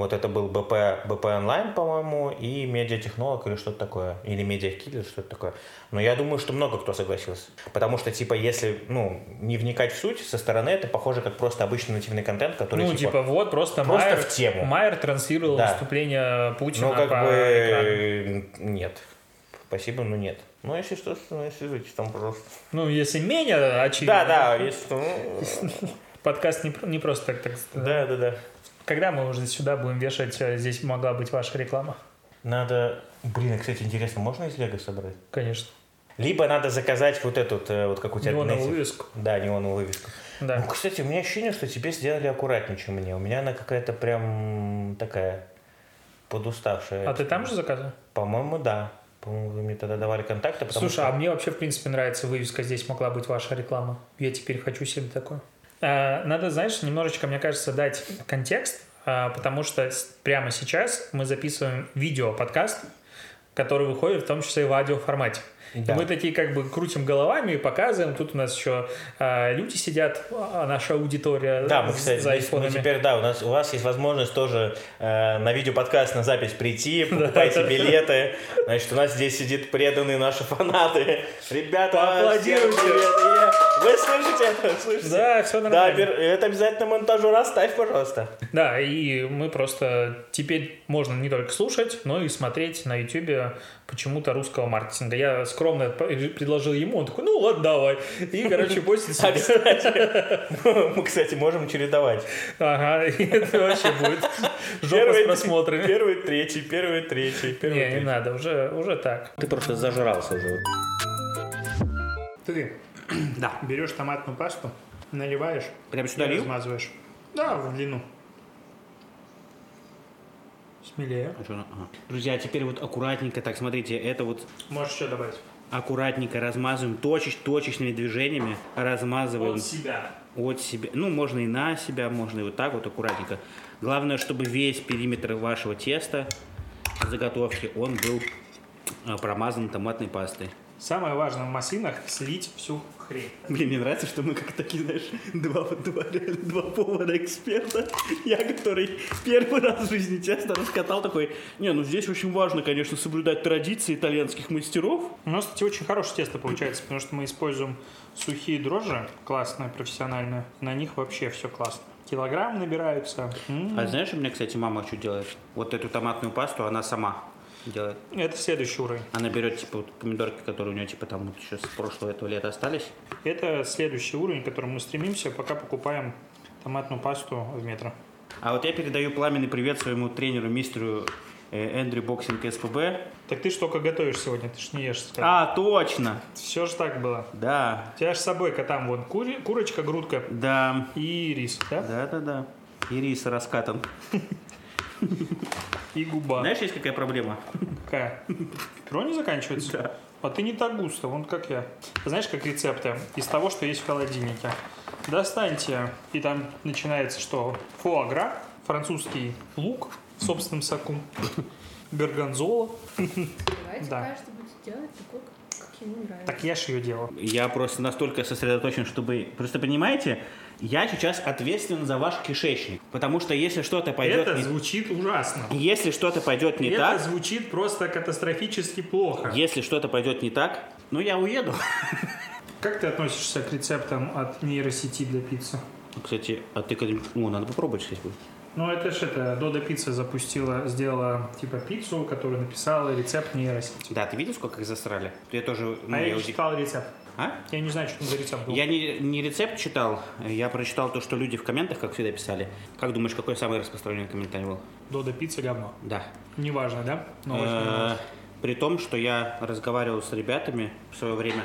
Вот это был БП, БП онлайн, по-моему, и медиатехнолог или что-то такое. Или медиакиллер, что-то такое. Но я думаю, что много кто согласился. Потому что, типа, если, ну, не вникать в суть, со стороны это похоже как просто обычный нативный контент, который, Ну, типа, вот просто, просто Майер, в тему. Майер транслировал Да. выступление Путина Ну, как бы, экрану. нет. Спасибо, но нет. Ну, если что, ну, свяжитесь там, пожалуйста. Ну, если менее очевидно. Да, да, если ну, Подкаст не, не просто так, так сказать. да, да, да. Когда мы уже сюда будем вешать, э, здесь могла быть ваша реклама? Надо, блин, кстати, интересно, можно из Лего собрать? Конечно. Либо надо заказать вот эту, вот, э, вот как у тебя Неоновую вывеску. Да, неоновую вывеску. Да. Ну, кстати, у меня ощущение, что тебе сделали аккуратнее, чем мне. У меня она какая-то прям такая подуставшая. А ты там же заказывал? По-моему, да. По-моему, вы мне тогда давали контакты, Слушай, что... а мне вообще, в принципе, нравится вывеска «Здесь могла быть ваша реклама». Я теперь хочу себе такое. А, Надо, знаешь, немножечко, мне кажется, дать контекст, а, потому что прямо сейчас мы записываем видео-подкаст, который выходит в том числе и в аудиоформате. И Да. мы такие как бы крутим головами и показываем. Тут у нас еще а, люди сидят, а наша аудитория Да, мы, кстати, за айфонами. мы теперь, да, у, нас, у вас есть возможность тоже э, на видеоподкаст на запись прийти, покупайте билеты. Значит, у нас здесь сидит преданные наши фанаты. Ребята, Поаплодируйте. всем привет. Е. Вы слышите это? Слышите? Да, все Да, нормально. пер- это обязательно монтажу расставь, пожалуйста. Да, и мы просто теперь можно не только слушать, но и смотреть на YouTube почему-то русского маркетинга. Я скромно предложил ему, он такой, ну ладно, давай. И, короче, постит себе. кстати, мы, кстати, можем чередовать. Ага, это вообще будет жопа с просмотрами. Первый, третий, первый, третий, первый, Не, не надо, уже, уже так. Ты просто зажрался уже. Ты Да. берешь томатную пасту, наливаешь Прям сюда размазываешь. Да, в длину. Смелее. Ага. Друзья, теперь вот аккуратненько, так, смотрите, это вот Можешь еще добавить. аккуратненько размазываем точеч, точечными движениями, размазываем От себя. от себя, ну, можно и на себя, можно и вот так вот аккуратненько. Главное, чтобы весь периметр вашего теста заготовки, он был а, промазан томатной пастой. Самое важное в маслинах слить всю хрень. Блин, мне нравится, что мы как такие, знаешь, два, два, два повара-эксперта. Я, который первый раз в жизни тесто раскатал, такой, не, ну здесь очень важно, конечно, соблюдать традиции итальянских мастеров. У нас, кстати, очень хорошее тесто получается, потому что мы используем сухие дрожжи, классные, профессиональные. На них вообще все классно. Килограмм набираются. М. А знаешь, у меня, кстати, мама что делает? Вот эту томатную пасту она сама делает. Это следующий уровень. Она берет, типа, вот помидорки, которые у нее, типа, там вот еще с прошлого этого лета остались. Это следующий уровень, к которому мы стремимся, пока покупаем томатную пасту в метро. А вот я передаю пламенный привет своему тренеру, мистеру э, Andrew Boxing SPB. Так ты ж только готовишь сегодня, ты ж не ешь. А, точно! Все же так было. Да, У тебя же с собой там вон кури- курочка, грудка да, и рис, да? да-да-да. И рис раскатан. И губа. Знаешь, есть какая проблема? Какая? Перо не заканчивается? Да. А ты не так густо, вон как я. Знаешь, как рецепты из того, что есть в холодильнике. Достаньте, и там начинается что? Фуагра, французский лук в собственном соку, берганзола. Давайте Да. каждый будет делать такой, как как ему нравится. Так я ж ее делал. Я просто настолько сосредоточен, чтобы... Просто понимаете, я сейчас ответственен за ваш кишечник. Потому что если что-то пойдет Это не... звучит ужасно. Если что-то пойдет не Это так, звучит просто катастрофически плохо. если что-то пойдет не так, ну я уеду. Как ты относишься к рецептам от нейросети для пиццы? Кстати, а ты когда-нибудь... Ну, надо попробовать, кстати, будет. Ну, это же это, Дода Пицца запустила, сделала типа пиццу, которую написала рецепт нейросети. Да, ты видел, сколько их засрали? Я тоже... ну, а я я уди- читал рецепт. А? Я не знаю, что там за рецепт был. Я не, не рецепт читал, я прочитал то, что люди в комментах, как всегда, писали. Как думаешь, какой самый распространенный комментарий был? Дода Пицца говно. Да. Неважно, да? Не Э, новость. При том, что я разговаривал с ребятами в свое время.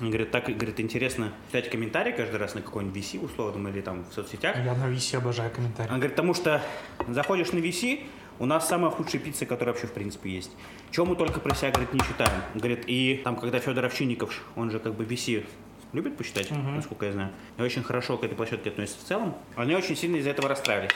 Они говорят, так, говорит, интересно читать комментарии каждый раз на какой-нибудь VC, условно, или там в соцсетях. Я на VC обожаю комментарии. Он говорит, потому что заходишь на VC, у нас самая худшая пицца, которая вообще в принципе есть. Чего мы только про себя, говорит, не читаем. Говорит, и там, когда Федор Овчинников, он же как бы VC любит почитать, насколько я знаю, и очень хорошо к этой площадке относится в целом, они очень сильно из-за этого расстраивались.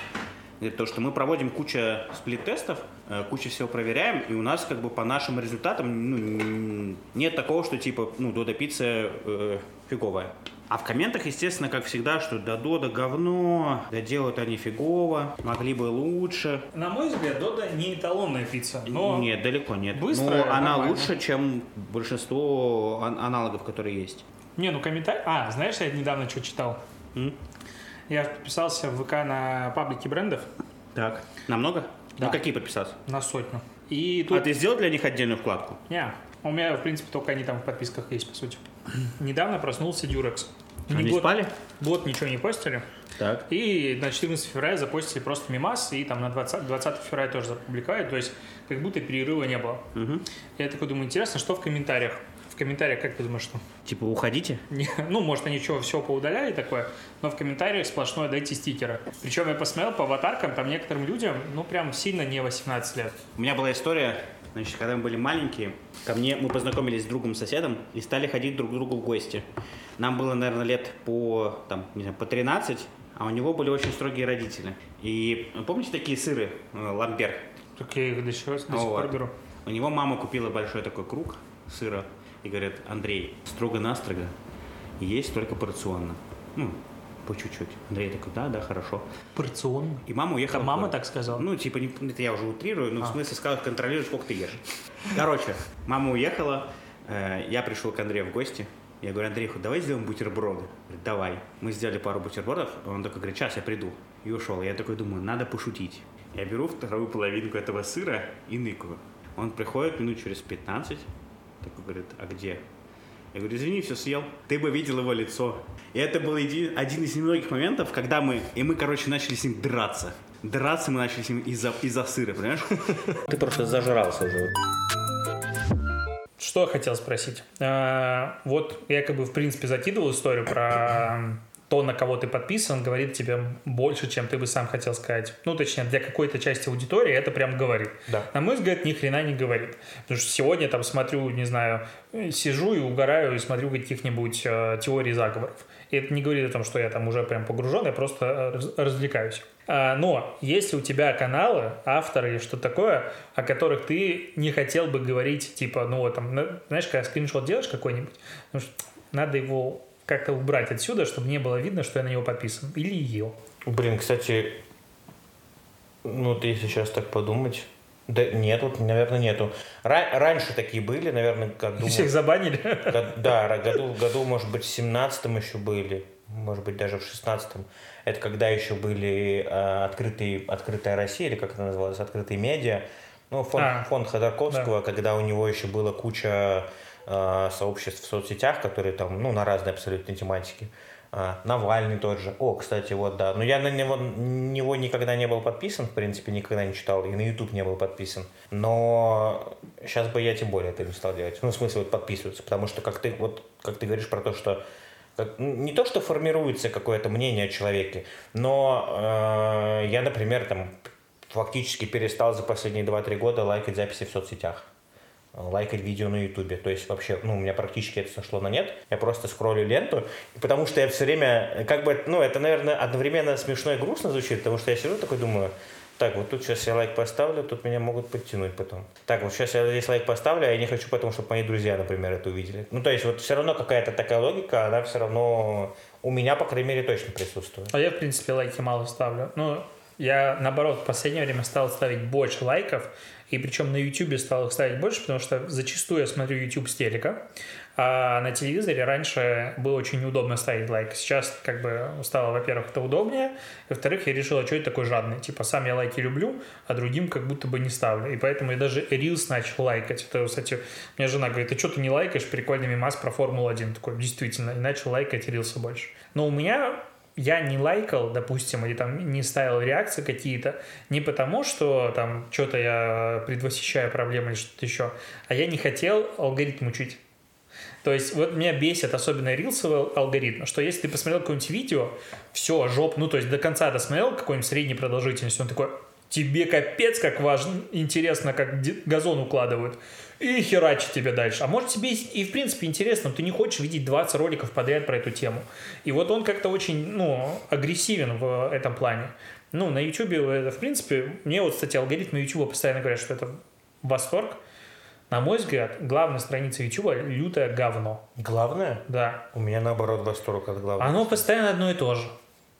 То, что мы проводим кучу сплит-тестов, э, кучу всего проверяем, и у нас как бы по нашим результатам ну, нет такого, что типа, ну, Дода пицца э, фиговая. А в комментах, естественно, как всегда, что да Дода говно, да делают они фигово, могли бы лучше. На мой взгляд, Дода не эталонная пицца, но Нет, далеко нет. быстрая, Но она нормально. лучше, чем большинство ан- аналогов, которые есть. Не, ну комментарий... А, знаешь, я недавно что читал? М? Я подписался в ВК на паблики брендов Так. Намного? Да. Ну какие подписаться? на сотню. И тут... А ты сделал для них отдельную вкладку? Не, у меня, в принципе, только они там в подписках есть, по сути. Недавно проснулся Дюрекс. Они год, спали? год ничего не постили. Так. И на 14 февраля запостили просто мимас, и там на 20, 20 февраля тоже запубликовали, то есть как будто перерыва не было. Мгм. Я такой думаю, интересно, что в комментариях? В комментариях, как ты думаешь, что? Типа уходите? Не- ну, может, они чего, все поудаляли такое, но в комментариях сплошное дайте стикеры. Причем я посмотрел по аватаркам, там некоторым людям, ну, прям сильно не 18 лет. У меня была история, значит, когда мы были маленькие, ко мне мы познакомились с другом-соседом и стали ходить друг к другу в гости. Нам было, наверное, лет по, там, не знаю, по 13, а у него были очень строгие родители. И помните такие сыры, э, ламбер? Так я их до сих, до сих Вот. пор беру. У него мама купила большой такой круг сыра и говорит, Андрей, строго-настрого, есть только порционно. Ну, по чуть-чуть. Андрей такой, да, да, хорошо. Порционно. И мама уехала. В мама город. так сказала? Ну, типа, не, это я уже утрирую, ну, А. в смысле, сказал, контролируй, сколько ты ешь. Короче, мама уехала, э, я пришел к Андрею в гости. Я говорю, Андрей, хоть давай сделаем бутерброды. Говорит, давай. Мы сделали пару бутербродов, он такой говорит, сейчас я приду. И ушел. Я такой думаю, надо пошутить. Я беру вторую половинку этого сыра и ныкаю. Он приходит минут через 15, такой говорит, а где? Я говорю, извини, все съел. Ты бы видел его лицо. И это был еди- один из немногих моментов, когда мы, и мы, короче, начали с ним драться. Драться мы начали с ним из-за из сыра, понимаешь? Ты просто зажрался уже. Что я хотел спросить? А, Вот я как бы в принципе закидывал историю про то, на кого ты подписан, говорит тебе больше, чем ты бы сам хотел сказать. Ну, точнее, для какой-то части аудитории это прям говорит. Да. На мой взгляд, ни хрена не говорит. Потому что сегодня там смотрю, не знаю, э, сижу и угораю и смотрю каких-нибудь э, теорий заговоров. И это не говорит о том, что я там уже прям погружен, я просто э, раз- развлекаюсь. А, но если у тебя каналы, авторы или что-то такое, о которых ты не хотел бы говорить, типа, ну вот там, на- знаешь, когда скриншот делаешь какой-нибудь, что надо его как-то убрать отсюда, чтобы не было видно, что я на него подписан. Или ее. Блин, кстати, ну, вот если сейчас так подумать, да нет, вот, наверное, нету. Ра- раньше такие были, наверное, году... Всех забанили. Го- Да, году, году, может быть, в 17 еще были, может быть, даже в 16 Это когда еще были э, открытые, открытая Россия, или как это называлось, открытые медиа. Ну, фонд, А, фонд Ходорковского, когда у него еще была куча сообществ в соцсетях, которые там, ну, на разные абсолютно тематики. А, Навальный тот же. О, кстати, вот да. Но я на него, него никогда не был подписан, в принципе, никогда не читал. И на YouTube не был подписан. Но сейчас бы я тем более это не стал делать. Ну, в смысле, вот подписываться. Потому что, как ты, вот, как ты говоришь про то, что как- не то, что формируется какое-то мнение о человеке, но э, я, например, там фактически перестал за последние 2-3 года лайкать записи в соцсетях лайкать видео на ютубе. То есть вообще, ну, у меня практически это сошло на нет. Я просто скроллю ленту, потому что я все время, как бы, ну, это, наверное, одновременно смешно и грустно звучит, потому что я сижу такой думаю, так, вот тут сейчас я лайк поставлю, тут меня могут подтянуть потом. Так, вот сейчас я здесь лайк поставлю, а я не хочу потому, чтобы мои друзья, например, это увидели. Ну, то есть вот все равно какая-то такая логика, она все равно у меня, по крайней мере, точно присутствует. А я, в принципе, лайки мало ставлю. Ну, Я, наоборот, в последнее время стал ставить больше лайков, и причем на YouTube стал их ставить больше, потому что зачастую я смотрю YouTube с телека, а на телевизоре раньше было очень неудобно ставить лайк. Сейчас как бы стало, во-первых, это удобнее, во-вторых, я решил, а что я такой жадный? Типа, сам я лайки люблю, а другим как будто бы не ставлю. И поэтому я даже Reels начал лайкать. Это, кстати, у меня жена говорит, ты что ты не лайкаешь прикольный мимас про Формулу-1? Такой, действительно, и начал лайкать Reels больше. Но у меня я не лайкал, допустим, или там не ставил реакции какие-то, не потому, что там что-то я предвосхищаю проблемы или что-то еще, а я не хотел алгоритм учить. То есть вот меня бесит особенно рилсовый алгоритм, что если ты посмотрел какое-нибудь видео, все, жоп, ну то есть до конца досмотрел какой-нибудь средней продолжительности, он такой, тебе капец как важно, интересно, как газон укладывают, и херачит тебе дальше. А может тебе и в принципе интересно, но ты не хочешь видеть 20 роликов подряд про эту тему. И вот он как-то очень, ну, агрессивен в этом плане. Ну, на YouTube это, в принципе, мне вот, кстати, алгоритмы YouTube постоянно говорят, что это восторг, на мой взгляд, главная страница YouTube — лютое говно. Главное? Да. У меня, наоборот, восторг от главного. Оно постоянно одно и то же.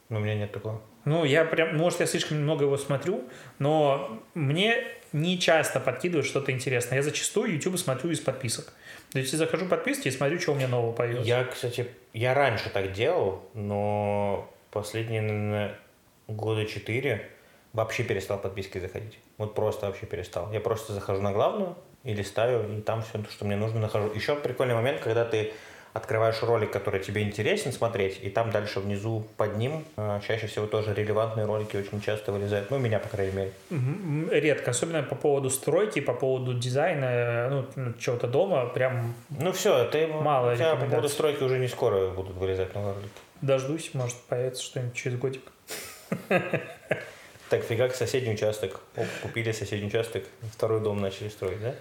Но у меня нет такого. Ну, я прям, может, я слишком много его смотрю, но мне не часто подкидывают что-то интересное. Я зачастую YouTube смотрю из подписок. То есть я захожу в подписки и смотрю, что у меня нового появилось. Я, кстати, я раньше так делал, но последние, наверное, года четыре вообще перестал подписки заходить. Вот просто вообще перестал. Я просто захожу на главную и листаю, и там все, что мне нужно, нахожу. Еще прикольный момент, когда ты открываешь ролик, который тебе интересен смотреть, и там дальше внизу под ним э, чаще всего тоже релевантные ролики очень часто вылезают. Ну, у меня, по крайней мере. Редко, особенно по поводу стройки, по поводу дизайна, ну, ну чего-то дома, прям Ну все, ты мало у тебя по поводу стройки уже не скоро будут вылезать новые ролики. Дождусь, может, появится что-нибудь через годик. Так, фига, соседний участок. Оп, купили соседний участок, второй дом начали строить, да?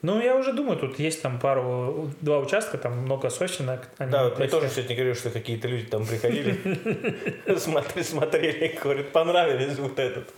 Ну, я уже думаю, тут есть там пару, два участка, там много сосенок. они Да, вот мне тоже сегодня говорили, что какие-то люди там приходили, смотрели, говорят, понравились вот этот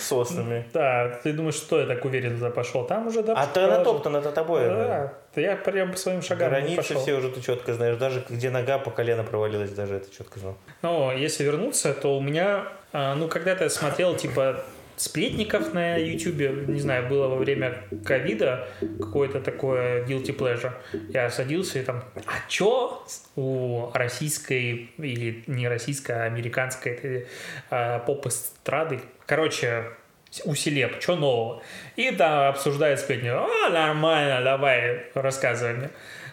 соснами. Да, ты думаешь, что я так уверенно туда пошел? Там уже да. А ты натоптан, это тобой. Да, да, я прям по своим шагам Границы пошел. все уже ты четко знаешь. Даже где нога по колено провалилась, даже это четко знал. Но если вернуться, то у меня, а, ну, когда-то я смотрел, типа, сплетников на YouTube, не знаю, было во время ковида какое-то такое guilty pleasure. Я садился и там, а чё у российской или не российской, а американской этой, а, поп-эстрады, короче, у селеб, что нового? И там обсуждают сплетню. А, нормально, давай, рассказывай мне.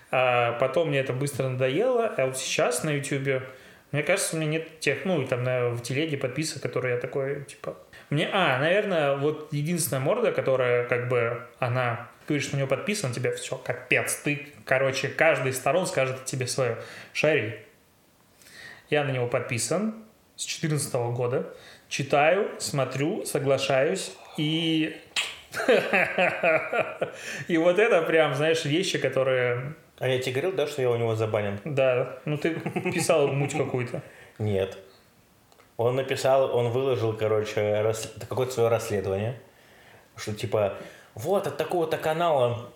А потом мне это быстро надоело, а вот сейчас на YouTube, мне кажется, у меня нет тех, ну, там на, в телеге подписок, которые я такой, типа... Мне, а, наверное, вот единственная морда, которая, как бы, она говорит, что на нее подписан, тебе все, капец, ты, короче, каждый из сторон скажет тебе свое. Шари. Я на него подписан с 2014 года, читаю, смотрю, соглашаюсь, и... И вот это прям, знаешь, вещи, которые... А я тебе говорил, да, что я у него забанен? Да, ну ты писал муть какую-то. Нет. Он написал, он выложил, короче, рас- какое-то свое расследование, что типа, вот от такого-то канала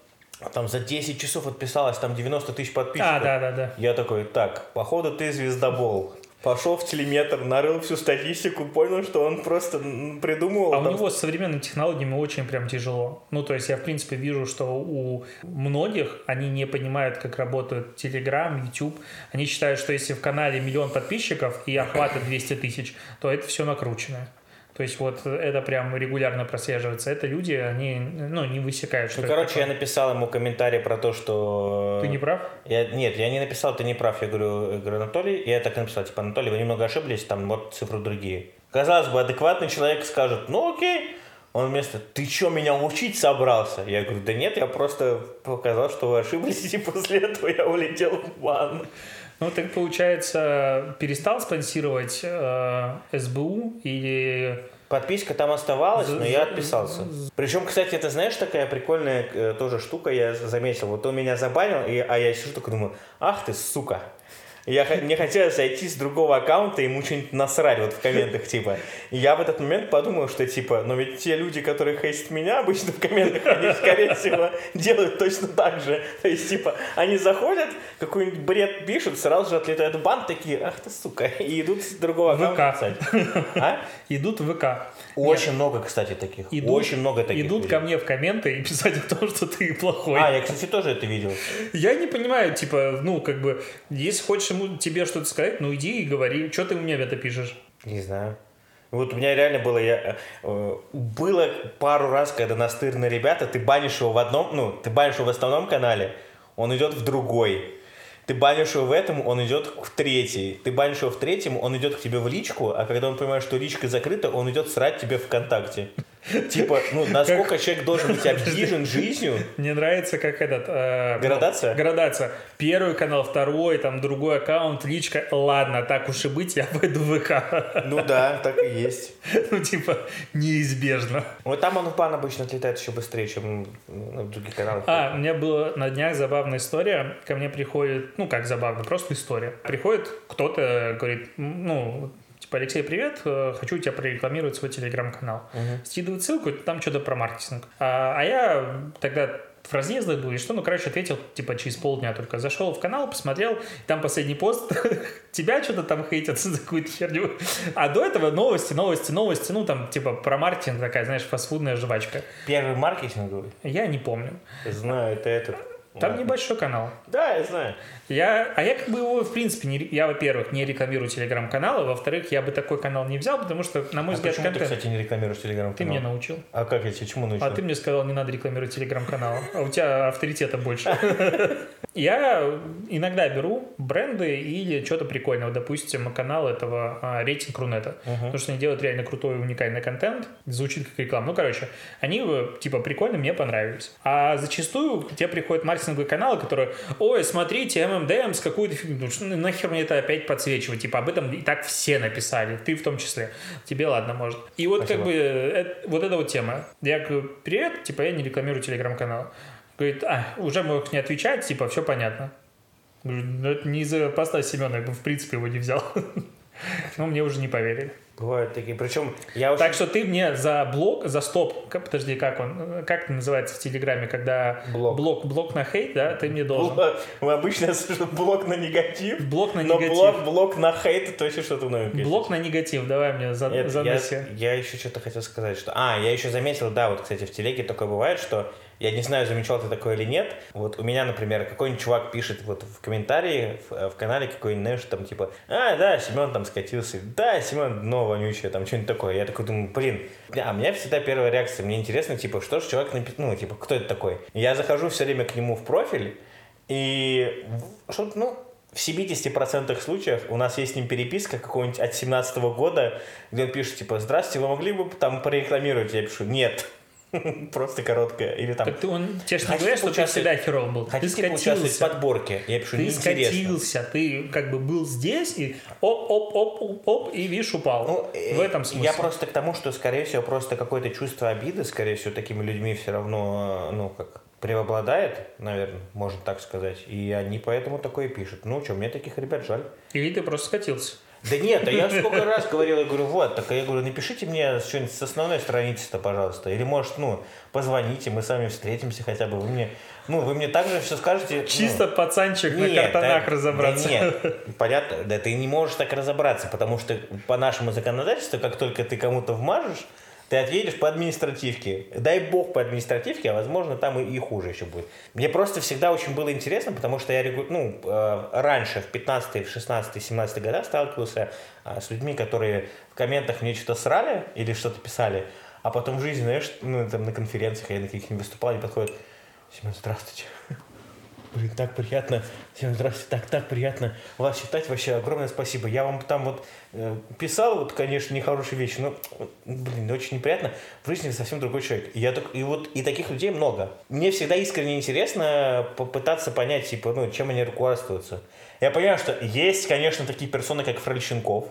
там за 10 часов отписалось там 90 тысяч подписчиков. А, да, да, да. Я такой, так, походу ты звездобол. Пошел в телеметр, нарыл всю статистику, понял, что он просто придумывал. А у там него с современными технологиями очень прям тяжело. Ну, то есть я, в принципе, вижу, что у многих они не понимают, как работают Telegram, YouTube. Они считают, что если в канале миллион подписчиков и охвата 200 тысяч, то это все накручено. То есть вот это прям регулярно прослеживается. Это люди, они, ну, не высекают, что Ну, короче, я такое. написал ему комментарий про то, что... Ты не прав? Я, нет, я не написал, ты не прав. Я говорю, я говорю, Анатолий, я так написал, типа, Анатолий, вы немного ошиблись, там вот цифры другие. Казалось бы, адекватный человек скажет, ну окей. Он вместо, ты что, меня учить собрался? Я говорю, да нет, я просто показал, что вы ошиблись, и после этого я улетел в бан. Ну, ты, получается, перестал спонсировать э, СБУ или... Подписка там оставалась, но я отписался. Причем, кстати, это знаешь, такая прикольная э, тоже штука, я заметил. Вот он меня забанил, и, а я сижу такой думаю, ах ты, сука. Я, мне хотелось зайти с другого аккаунта и ему что-нибудь насрать вот в комментах, типа. И я в этот момент подумал, что, типа, но ведь те люди, которые хейтят меня обычно в комментах, они, скорее всего, делают точно так же. То есть, типа, они заходят, какой-нибудь бред пишут, сразу же отлетают в бан, такие, ах ты, сука, и идут с другого аккаунта ВК. А? Идут в ВК. Очень много, кстати, таких. Идут, Очень много таких Идут людей. ко мне в комменты и писать о том, что ты плохой. А, я, кстати, тоже это видел. Я не понимаю, типа, ну, как бы, если хочешь ему тебе что-то сказать, ну иди и говори. Что ты мне это пишешь? Не знаю. Вот у меня реально было, я, э, было пару раз, когда настырные ребята, ты банишь его в одном, ну, ты банишь его в основном канале, он идет в другой. Ты банишь его в этом, он идет в третий. Ты банишь его в третьем, он идет к тебе в личку, а когда он понимает, что личка закрыта, он идет срать тебе ВКонтакте. Типа, ну, насколько человек должен быть объединен жизнью. Мне нравится, как этот... э, Градация? ну, градация. Первый канал, второй, там, другой аккаунт, личка. Ладно, так уж и быть, я пойду в ВК. Ну да, так и есть. Ну, типа, неизбежно. Вот там он бан обычно отлетает еще быстрее, чем ну, в других каналах. А, у меня была на днях забавная история. Ко мне приходит, ну как забавно, просто история. Приходит кто-то, говорит, «М, ну, типа, Алексей, привет, э, хочу тебя прорекламировать свой телеграм-канал. Скидывает ссылку, там что-то про маркетинг. А, а я тогда в разъездах был, и что, ну, короче, ответил, типа, через полдня только. Зашел в канал, посмотрел, там последний пост, тебя что-то там хейтят за какую-то херню. А до этого новости, новости, новости, ну, там, типа, про маркетинг такая, знаешь, фастфудная жвачка. Первый маркетинговый. Я не помню. Знаю, это этот. Там Ладно. небольшой канал. Да, я знаю. Я, а я как бы его, в принципе, не, я, во-первых, не рекламирую телеграм-канал, а во-вторых, я бы такой канал не взял, потому что, на мой А взгляд, почему ты, контент... кстати, не рекламируешь телеграм Ты меня научил. А как я тебе чему научил? А ты мне сказал, не надо рекламировать телеграм-канал. А у тебя авторитета больше. Я иногда беру бренды или что-то прикольное. Допустим, канал этого а, рейтинг Рунета. Потому что они делают реально крутой уникальный контент. Звучит как реклама. Ну, короче, они э, типа прикольно, мне понравились. А зачастую к тебе приходят маркетинговые каналы, которые, ой, смотрите, ММДМ с какую-то фигню. Ну, что нахер мне это опять подсвечивать? Типа об этом и так все написали. Ты в том числе. Тебе ладно, может. И вот Спасибо. как бы э, вот эта вот тема. Я говорю, привет, типа я не рекламирую телеграм-канал. Говорит, а, уже мог не отвечать, типа, все понятно. Говорю, ну это не из-за поста Семена, я бы в принципе его не взял. Но мне уже не поверили. Бывают такие. Причем я очень... Так что ты мне за блок, за стоп, как- подожди, как он, как это называется в Телеграме, когда Блок. блок, блок на хейт, да, ты мне должен. Блок- Мы обычно слышим блок на негатив, Блок на но негатив. блок, блок на хейт это вообще что-то новенькое. Блок на негатив, давай мне за, Нет, заноси. я, я еще что-то хотел сказать, что... А, я еще заметил, да, вот, кстати, в телеге такое бывает, что... Я не знаю, замечал ты такое или нет. Вот у меня, например, какой-нибудь чувак пишет вот в комментарии в, в канале какой-нибудь, знаешь, там типа, а, да, Семен там скатился, да, Семен дно вонючее, там что-нибудь такое. Я такой думаю, блин, а у меня всегда первая реакция, мне интересно, типа, что же человек написал, ну, типа, кто это такой? Я захожу все время к нему в профиль, и в- что ну, в 70% случаев у нас есть с ним переписка какого-нибудь от 17 года, где он пишет, типа, здравствуйте, вы могли бы там прорекламировать? Я пишу, нет. Просто короткое. Или там, Так ты, он тебе же не говорят, что ты всегда херово был. Ты хотите поучаствовать в скатился. подборке? Я пишу, Ты скатился, ты как бы был здесь и оп-оп-оп-оп, и видишь, упал. Ну, э, в этом смысле. Я просто к тому, что, скорее всего, просто какое-то чувство обиды, скорее всего, такими людьми все равно, э, ну, как преобладает, наверное, можно так сказать. И они поэтому такое пишут. Ну, что, мне таких ребят жаль. Или ты просто скатился. Да нет, а я сколько раз говорил, я говорю, вот, так я говорю, напишите мне что-нибудь с основной страницы-то, пожалуйста. Или, может, ну, позвоните, мы с вами встретимся хотя бы. Вы мне, ну, вы мне также все скажете. ну, Чисто пацанчик на нет, картонах да- разобраться. Да нет, понятно, да ты не можешь так разобраться, потому что по нашему законодательству, как только ты кому-то вмажешь, ты отъедешь по административке. Дай бог по административке, а возможно там и, и хуже еще будет. Мне просто всегда очень было интересно, потому что я ну, э, раньше, в 15 в 16 17 годах сталкивался э, с людьми, которые в комментах мне что-то срали или что-то писали, а потом в жизни, знаешь, ну, там на конференциях я на каких-нибудь выступал, они подходят, Семен, здравствуйте. Блин, так приятно. Всем здравствуйте, так, так приятно вас читать. Вообще огромное спасибо. Я вам там вот э, писал, вот, конечно, нехорошие вещи, но, блин, очень неприятно. В жизни совсем другой человек. И, я так, и вот и таких людей много. Мне всегда искренне интересно попытаться понять, типа, ну, чем они руководствуются. Я понимаю, что есть, конечно, такие персоны, как Фрольченков.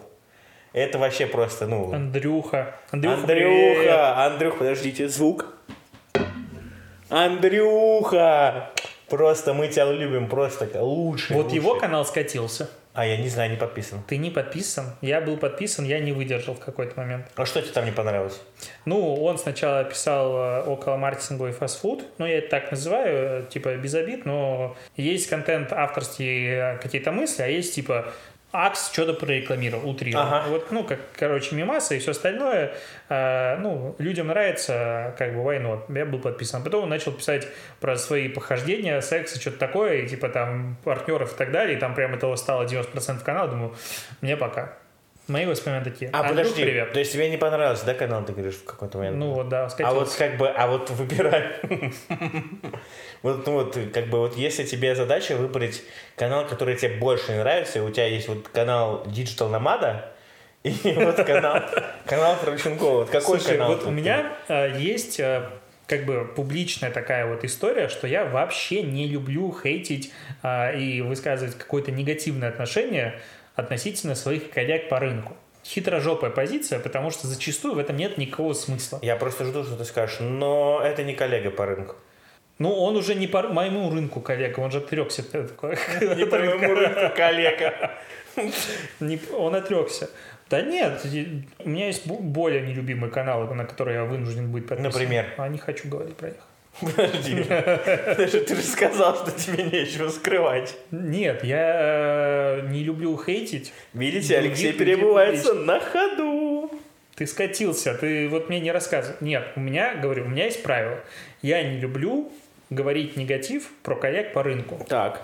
Это вообще просто, ну... Андрюха. Андрюха. Андрюха, Андрюх, подождите, звук. Андрюха! Просто мы тебя любим, просто лучший. Вот лучший. его канал скатился. А, я не знаю, не подписан. Ты не подписан? Я был подписан, я не выдержал в какой-то момент. А что тебе там не понравилось? Ну, он сначала писал э, около маркетинговый фастфуд, ну, я это так называю, э, типа, без обид, но есть контент авторские э, какие-то мысли, а есть, типа, Акс что-то прорекламировал, утрировал. Ага. Вот, ну, как, короче, мимасы и все остальное. э, ну, людям нравится, как бы, not? Я был подписан. Потом он начал писать про свои похождения, секс и что-то такое, и, типа, там, партнеров и так далее, и там прям этого стало 90% канала. Думаю, мне пока. Мои воспоминания такие. А, Андрюх, подожди, привет. то есть тебе не понравился, да, канал, ты говоришь, в какой-то момент? Ну, вот, да, а скатился. вот как бы, а вот выбирай. Вот, ну вот, как бы, вот если тебе задача выбрать канал, который тебе больше нравится, у тебя есть вот канал Digital Nomada, и вот канал, канал Франченкова. Вот какой Слушай, канал? вот у меня э, есть э, как бы публичная такая вот история, что я вообще не люблю хейтить э, и высказывать какое-то негативное отношение относительно своих коллег по рынку. Хитрожопая позиция, потому что зачастую в этом нет никакого смысла. Я просто жду, что ты скажешь, но это не коллега по рынку. Ну, он уже не по моему рынку коллега, он же отрекся. Не по моему рынку коллега. Он отрекся. Да нет, у меня есть более нелюбимые каналы, на которые я вынужден быть подписан. Например? А не хочу говорить про них. Подожди. Даже ты же сказал, что тебе нечего скрывать. Нет, я э, не люблю хейтить. Видите, Алексей перебывается на ходу. Ты скатился, ты вот мне не рассказывай. Нет, у меня, говорю, у меня есть правило. Я не люблю говорить негатив про коллег по рынку. Так.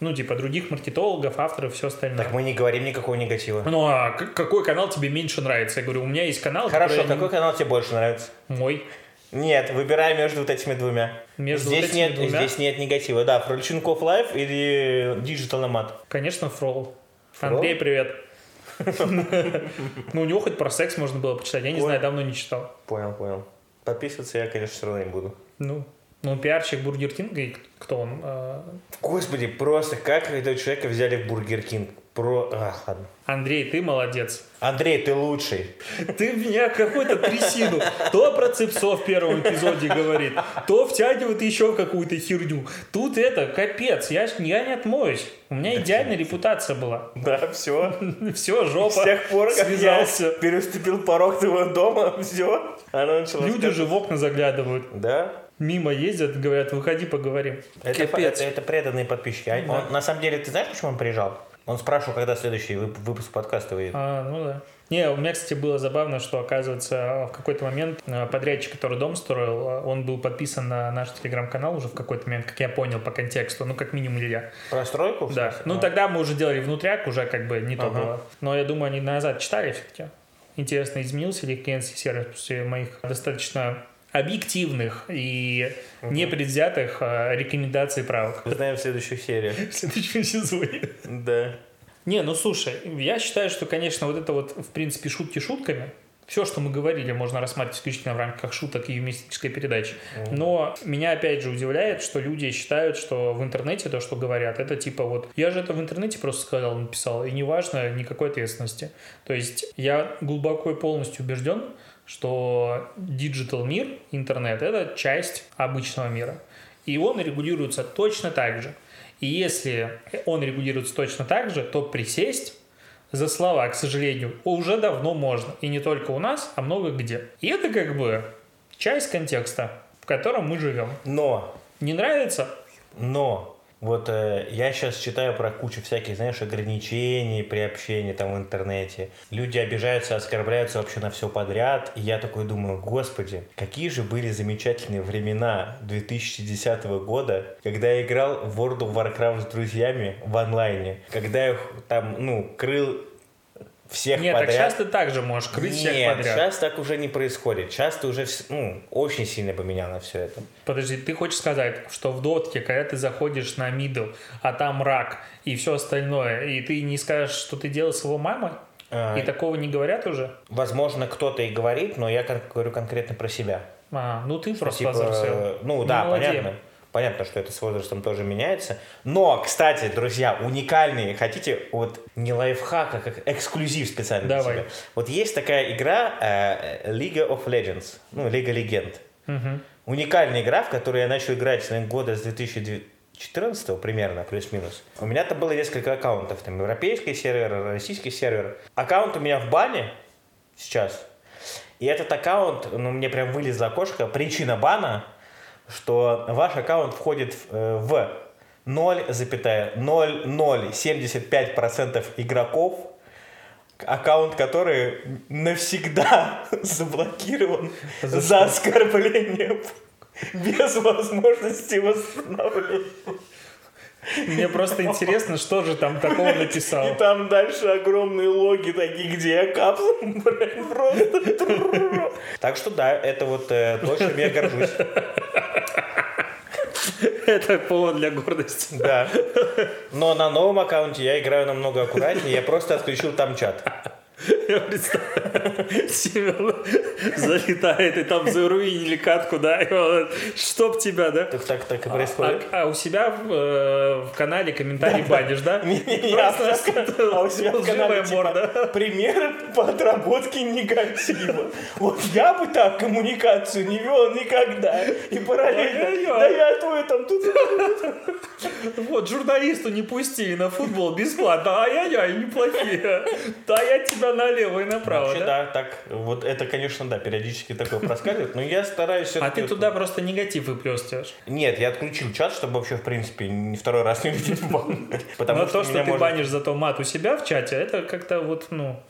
Ну, типа других маркетологов, авторов, все остальное. Так мы не говорим никакого негатива. Ну, а какой канал тебе меньше нравится? Я говорю, у меня есть канал, Хорошо, который какой канал тебе больше нравится? мой. Нет, выбирай между вот этими двумя. Между здесь вот этими нет, двумя? здесь нет негатива. Да, Фрольченков Live или Digital Nomad. Конечно, Фрол. Фрол? Андрей, привет. Ну, у него хоть про секс можно было почитать. Я не знаю, давно не читал. Понял, понял. Подписываться я, конечно, все равно не буду. Ну, ну, пиарщик Бургер Кинга, и кто он? А, Господи, просто как этого человека взяли в Бургер Кинг? Про... А, ладно. Андрей, ты молодец. Андрей, ты лучший. Ты меня какой-то трясину. То про цепцов в первом эпизоде говорит, то втягивает еще в какую-то херню. Тут это, капец, я, я не отмоюсь. У меня идеальная репутация была. Да, все. Все, жопа. С тех пор, как связался. я переступил порог твоего дома, все. Она начала Люди же в окна заглядывают. Да. Мимо ездят, говорят, выходи, поговорим. Это, Капец. это, это преданные подписчики. А Да. он- на самом деле, ты знаешь, почему он приезжал? Он спрашивал, когда следующий вып- выпуск подкаста выйдет. А, ну да. Не, у меня, кстати, было забавно, что, оказывается, в какой-то момент э, подрядчик, который дом строил, э, он был подписан на наш телеграм-канал уже в какой-то момент, как я понял по контексту, ну, как минимум Илья. Про стройку? Да. смысле? Ну, А. тогда мы уже делали внутряк, уже как бы не то Ага. было. Но я думаю, они назад читали все-таки. Интересно, изменился ли клиентский сервис после моих достаточно объективных и непредвзятых э, рекомендаций и правок Узнаем в следующих сериях. в следующем сезоне. Да. Не, ну слушай, я считаю, что, конечно, вот это вот, в принципе, шутки шутками. Все, что мы говорили, можно рассматривать исключительно в рамках шуток и юмористической передачи. Но меня опять же удивляет, что люди считают, что в интернете то, что говорят, это типа вот я же это в интернете просто сказал, написал, и неважно никакой ответственности. То есть я глубоко и полностью убежден, что digital мир, интернет, это часть обычного мира. И он регулируется точно так же. И если он регулируется точно так же, то присесть за слова, к сожалению, уже давно можно. И не только у нас, а много где. И это как бы часть контекста, в котором мы живем. Но, Не нравится? но, вот э, я сейчас читаю про кучу всяких, знаешь, ограничений при общении там в интернете. Люди обижаются, оскорбляются вообще на все подряд. И я такой думаю, господи, какие же были замечательные времена 2010 года, когда я играл в World of Warcraft с друзьями в онлайне. Когда я там, ну, крыл всех Нет, так подряд. сейчас ты также можешь крыть всех Нет, подряд. сейчас так уже не происходит. Сейчас ты уже ну, очень сильно поменял все это. Подожди, ты хочешь сказать, что в дотке, когда ты заходишь на мидл, а там рак и все остальное, и ты не скажешь, что ты делал с его мамой? А, И такого не говорят уже? Возможно, кто-то и говорит, но я говорю конкретно про себя. А, ну ты просто Типа, ну да, молодец. понятно. Понятно, что это с возрастом тоже меняется. Но, кстати, друзья, уникальные, хотите, вот не лайфхак, а как эксклюзив специально для Давай. себя. Вот есть такая игра э, League of Legends, ну, Лига Легенд. Мгм. Уникальная игра, в которую я начал играть наверное, года с 14 примерно, плюс-минус. У меня там было несколько аккаунтов. Там европейский сервер, российский сервер. Аккаунт у меня в бане сейчас. И этот аккаунт, ну, мне прям вылезло окошко. Причина бана, что ваш аккаунт входит в, э, в 0,0075% игроков, аккаунт, который навсегда заблокирован за оскорбление без возможности восстановления. Мне просто интересно, что же там такого И написал. там дальше огромные логи такие, где я капсул, блядь, просто. Так что да, это вот э, то, чем я горжусь. Это повод для гордости. Да. Но на новом аккаунте я играю намного аккуратнее. Я просто отключил там чат. Я представляю, Семен залетает, и там заруинили катку, да, и он, чтоб тебя, да? Так, так, так и А, происходит. а у себя в, э, в канале комментарий банишь, да? Не-не-не, Просто а у себя в канале типа, морда. пример по отработке негатива. Вот я бы так коммуникацию не вел никогда. И параллельно, да я твой там тут... Вот, журналисту не пустили на футбол бесплатно. Ай-яй-яй, неплохие. Да я тебя налево и направо, Вообще, да? да, так, вот это, конечно, да, периодически такое проскальзывает, но я стараюсь А всё-таки ты туда просто негатив выплескиваешь. Нет, я отключил чат, чтобы вообще, в принципе, ни второй раз не лететь в бан. Но то, что ты банишь зато мат у себя в чате, это как-то вот, ну...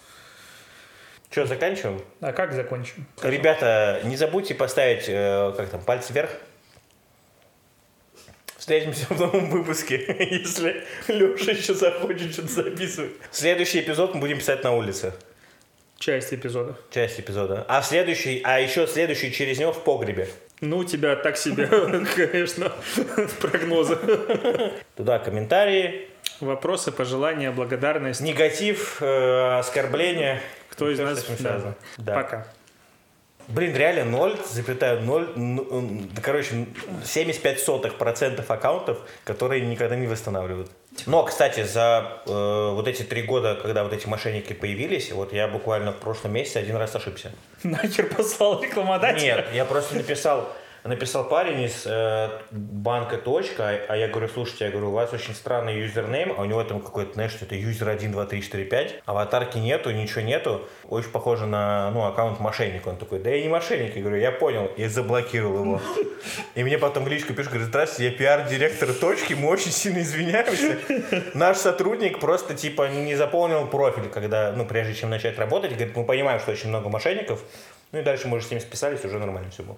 Что, заканчиваем? А как закончим? Ребята, не забудьте поставить, э, как там, палец вверх. Встретимся в новом выпуске, если Леша еще захочет что-то записывать. Следующий эпизод мы будем писать на улице. Часть эпизода. Часть эпизода. А следующий, а еще следующий через него в погребе. Ну, у тебя так себе, конечно, прогнозы. Туда комментарии, Вопросы, пожелания, благодарность. негатив, э, оскорбления. Кто из нас... Да. Пока. Блин, реально 0, запятая 0, ну, м, да, короче, 75 сотых процентов аккаунтов, которые никогда не восстанавливают. Но, кстати, за э, вот эти три года, когда вот эти мошенники появились, вот я буквально в прошлом месяце один раз ошибся. Нахер послал рекламодателя? Нет, я просто написал, написал парень из э, банка точка, а я говорю, слушайте, я говорю, у вас очень странный юзернейм, а у него там какой-то, знаешь, что это юзер 1, 2, 3, 4, 5, аватарки нету, ничего нету, очень похоже на, ну, аккаунт мошенника. Он такой, да я не мошенник, я говорю, я понял, и заблокировал его. И мне потом в личку пишут, говорит, здравствуйте, я пиар-директор точки, мы очень сильно извиняемся. Наш сотрудник просто, типа, не заполнил профиль, когда, ну, прежде чем начать работать, говорит, мы понимаем, что очень много мошенников, ну и дальше мы уже с ними списались, уже нормально все было.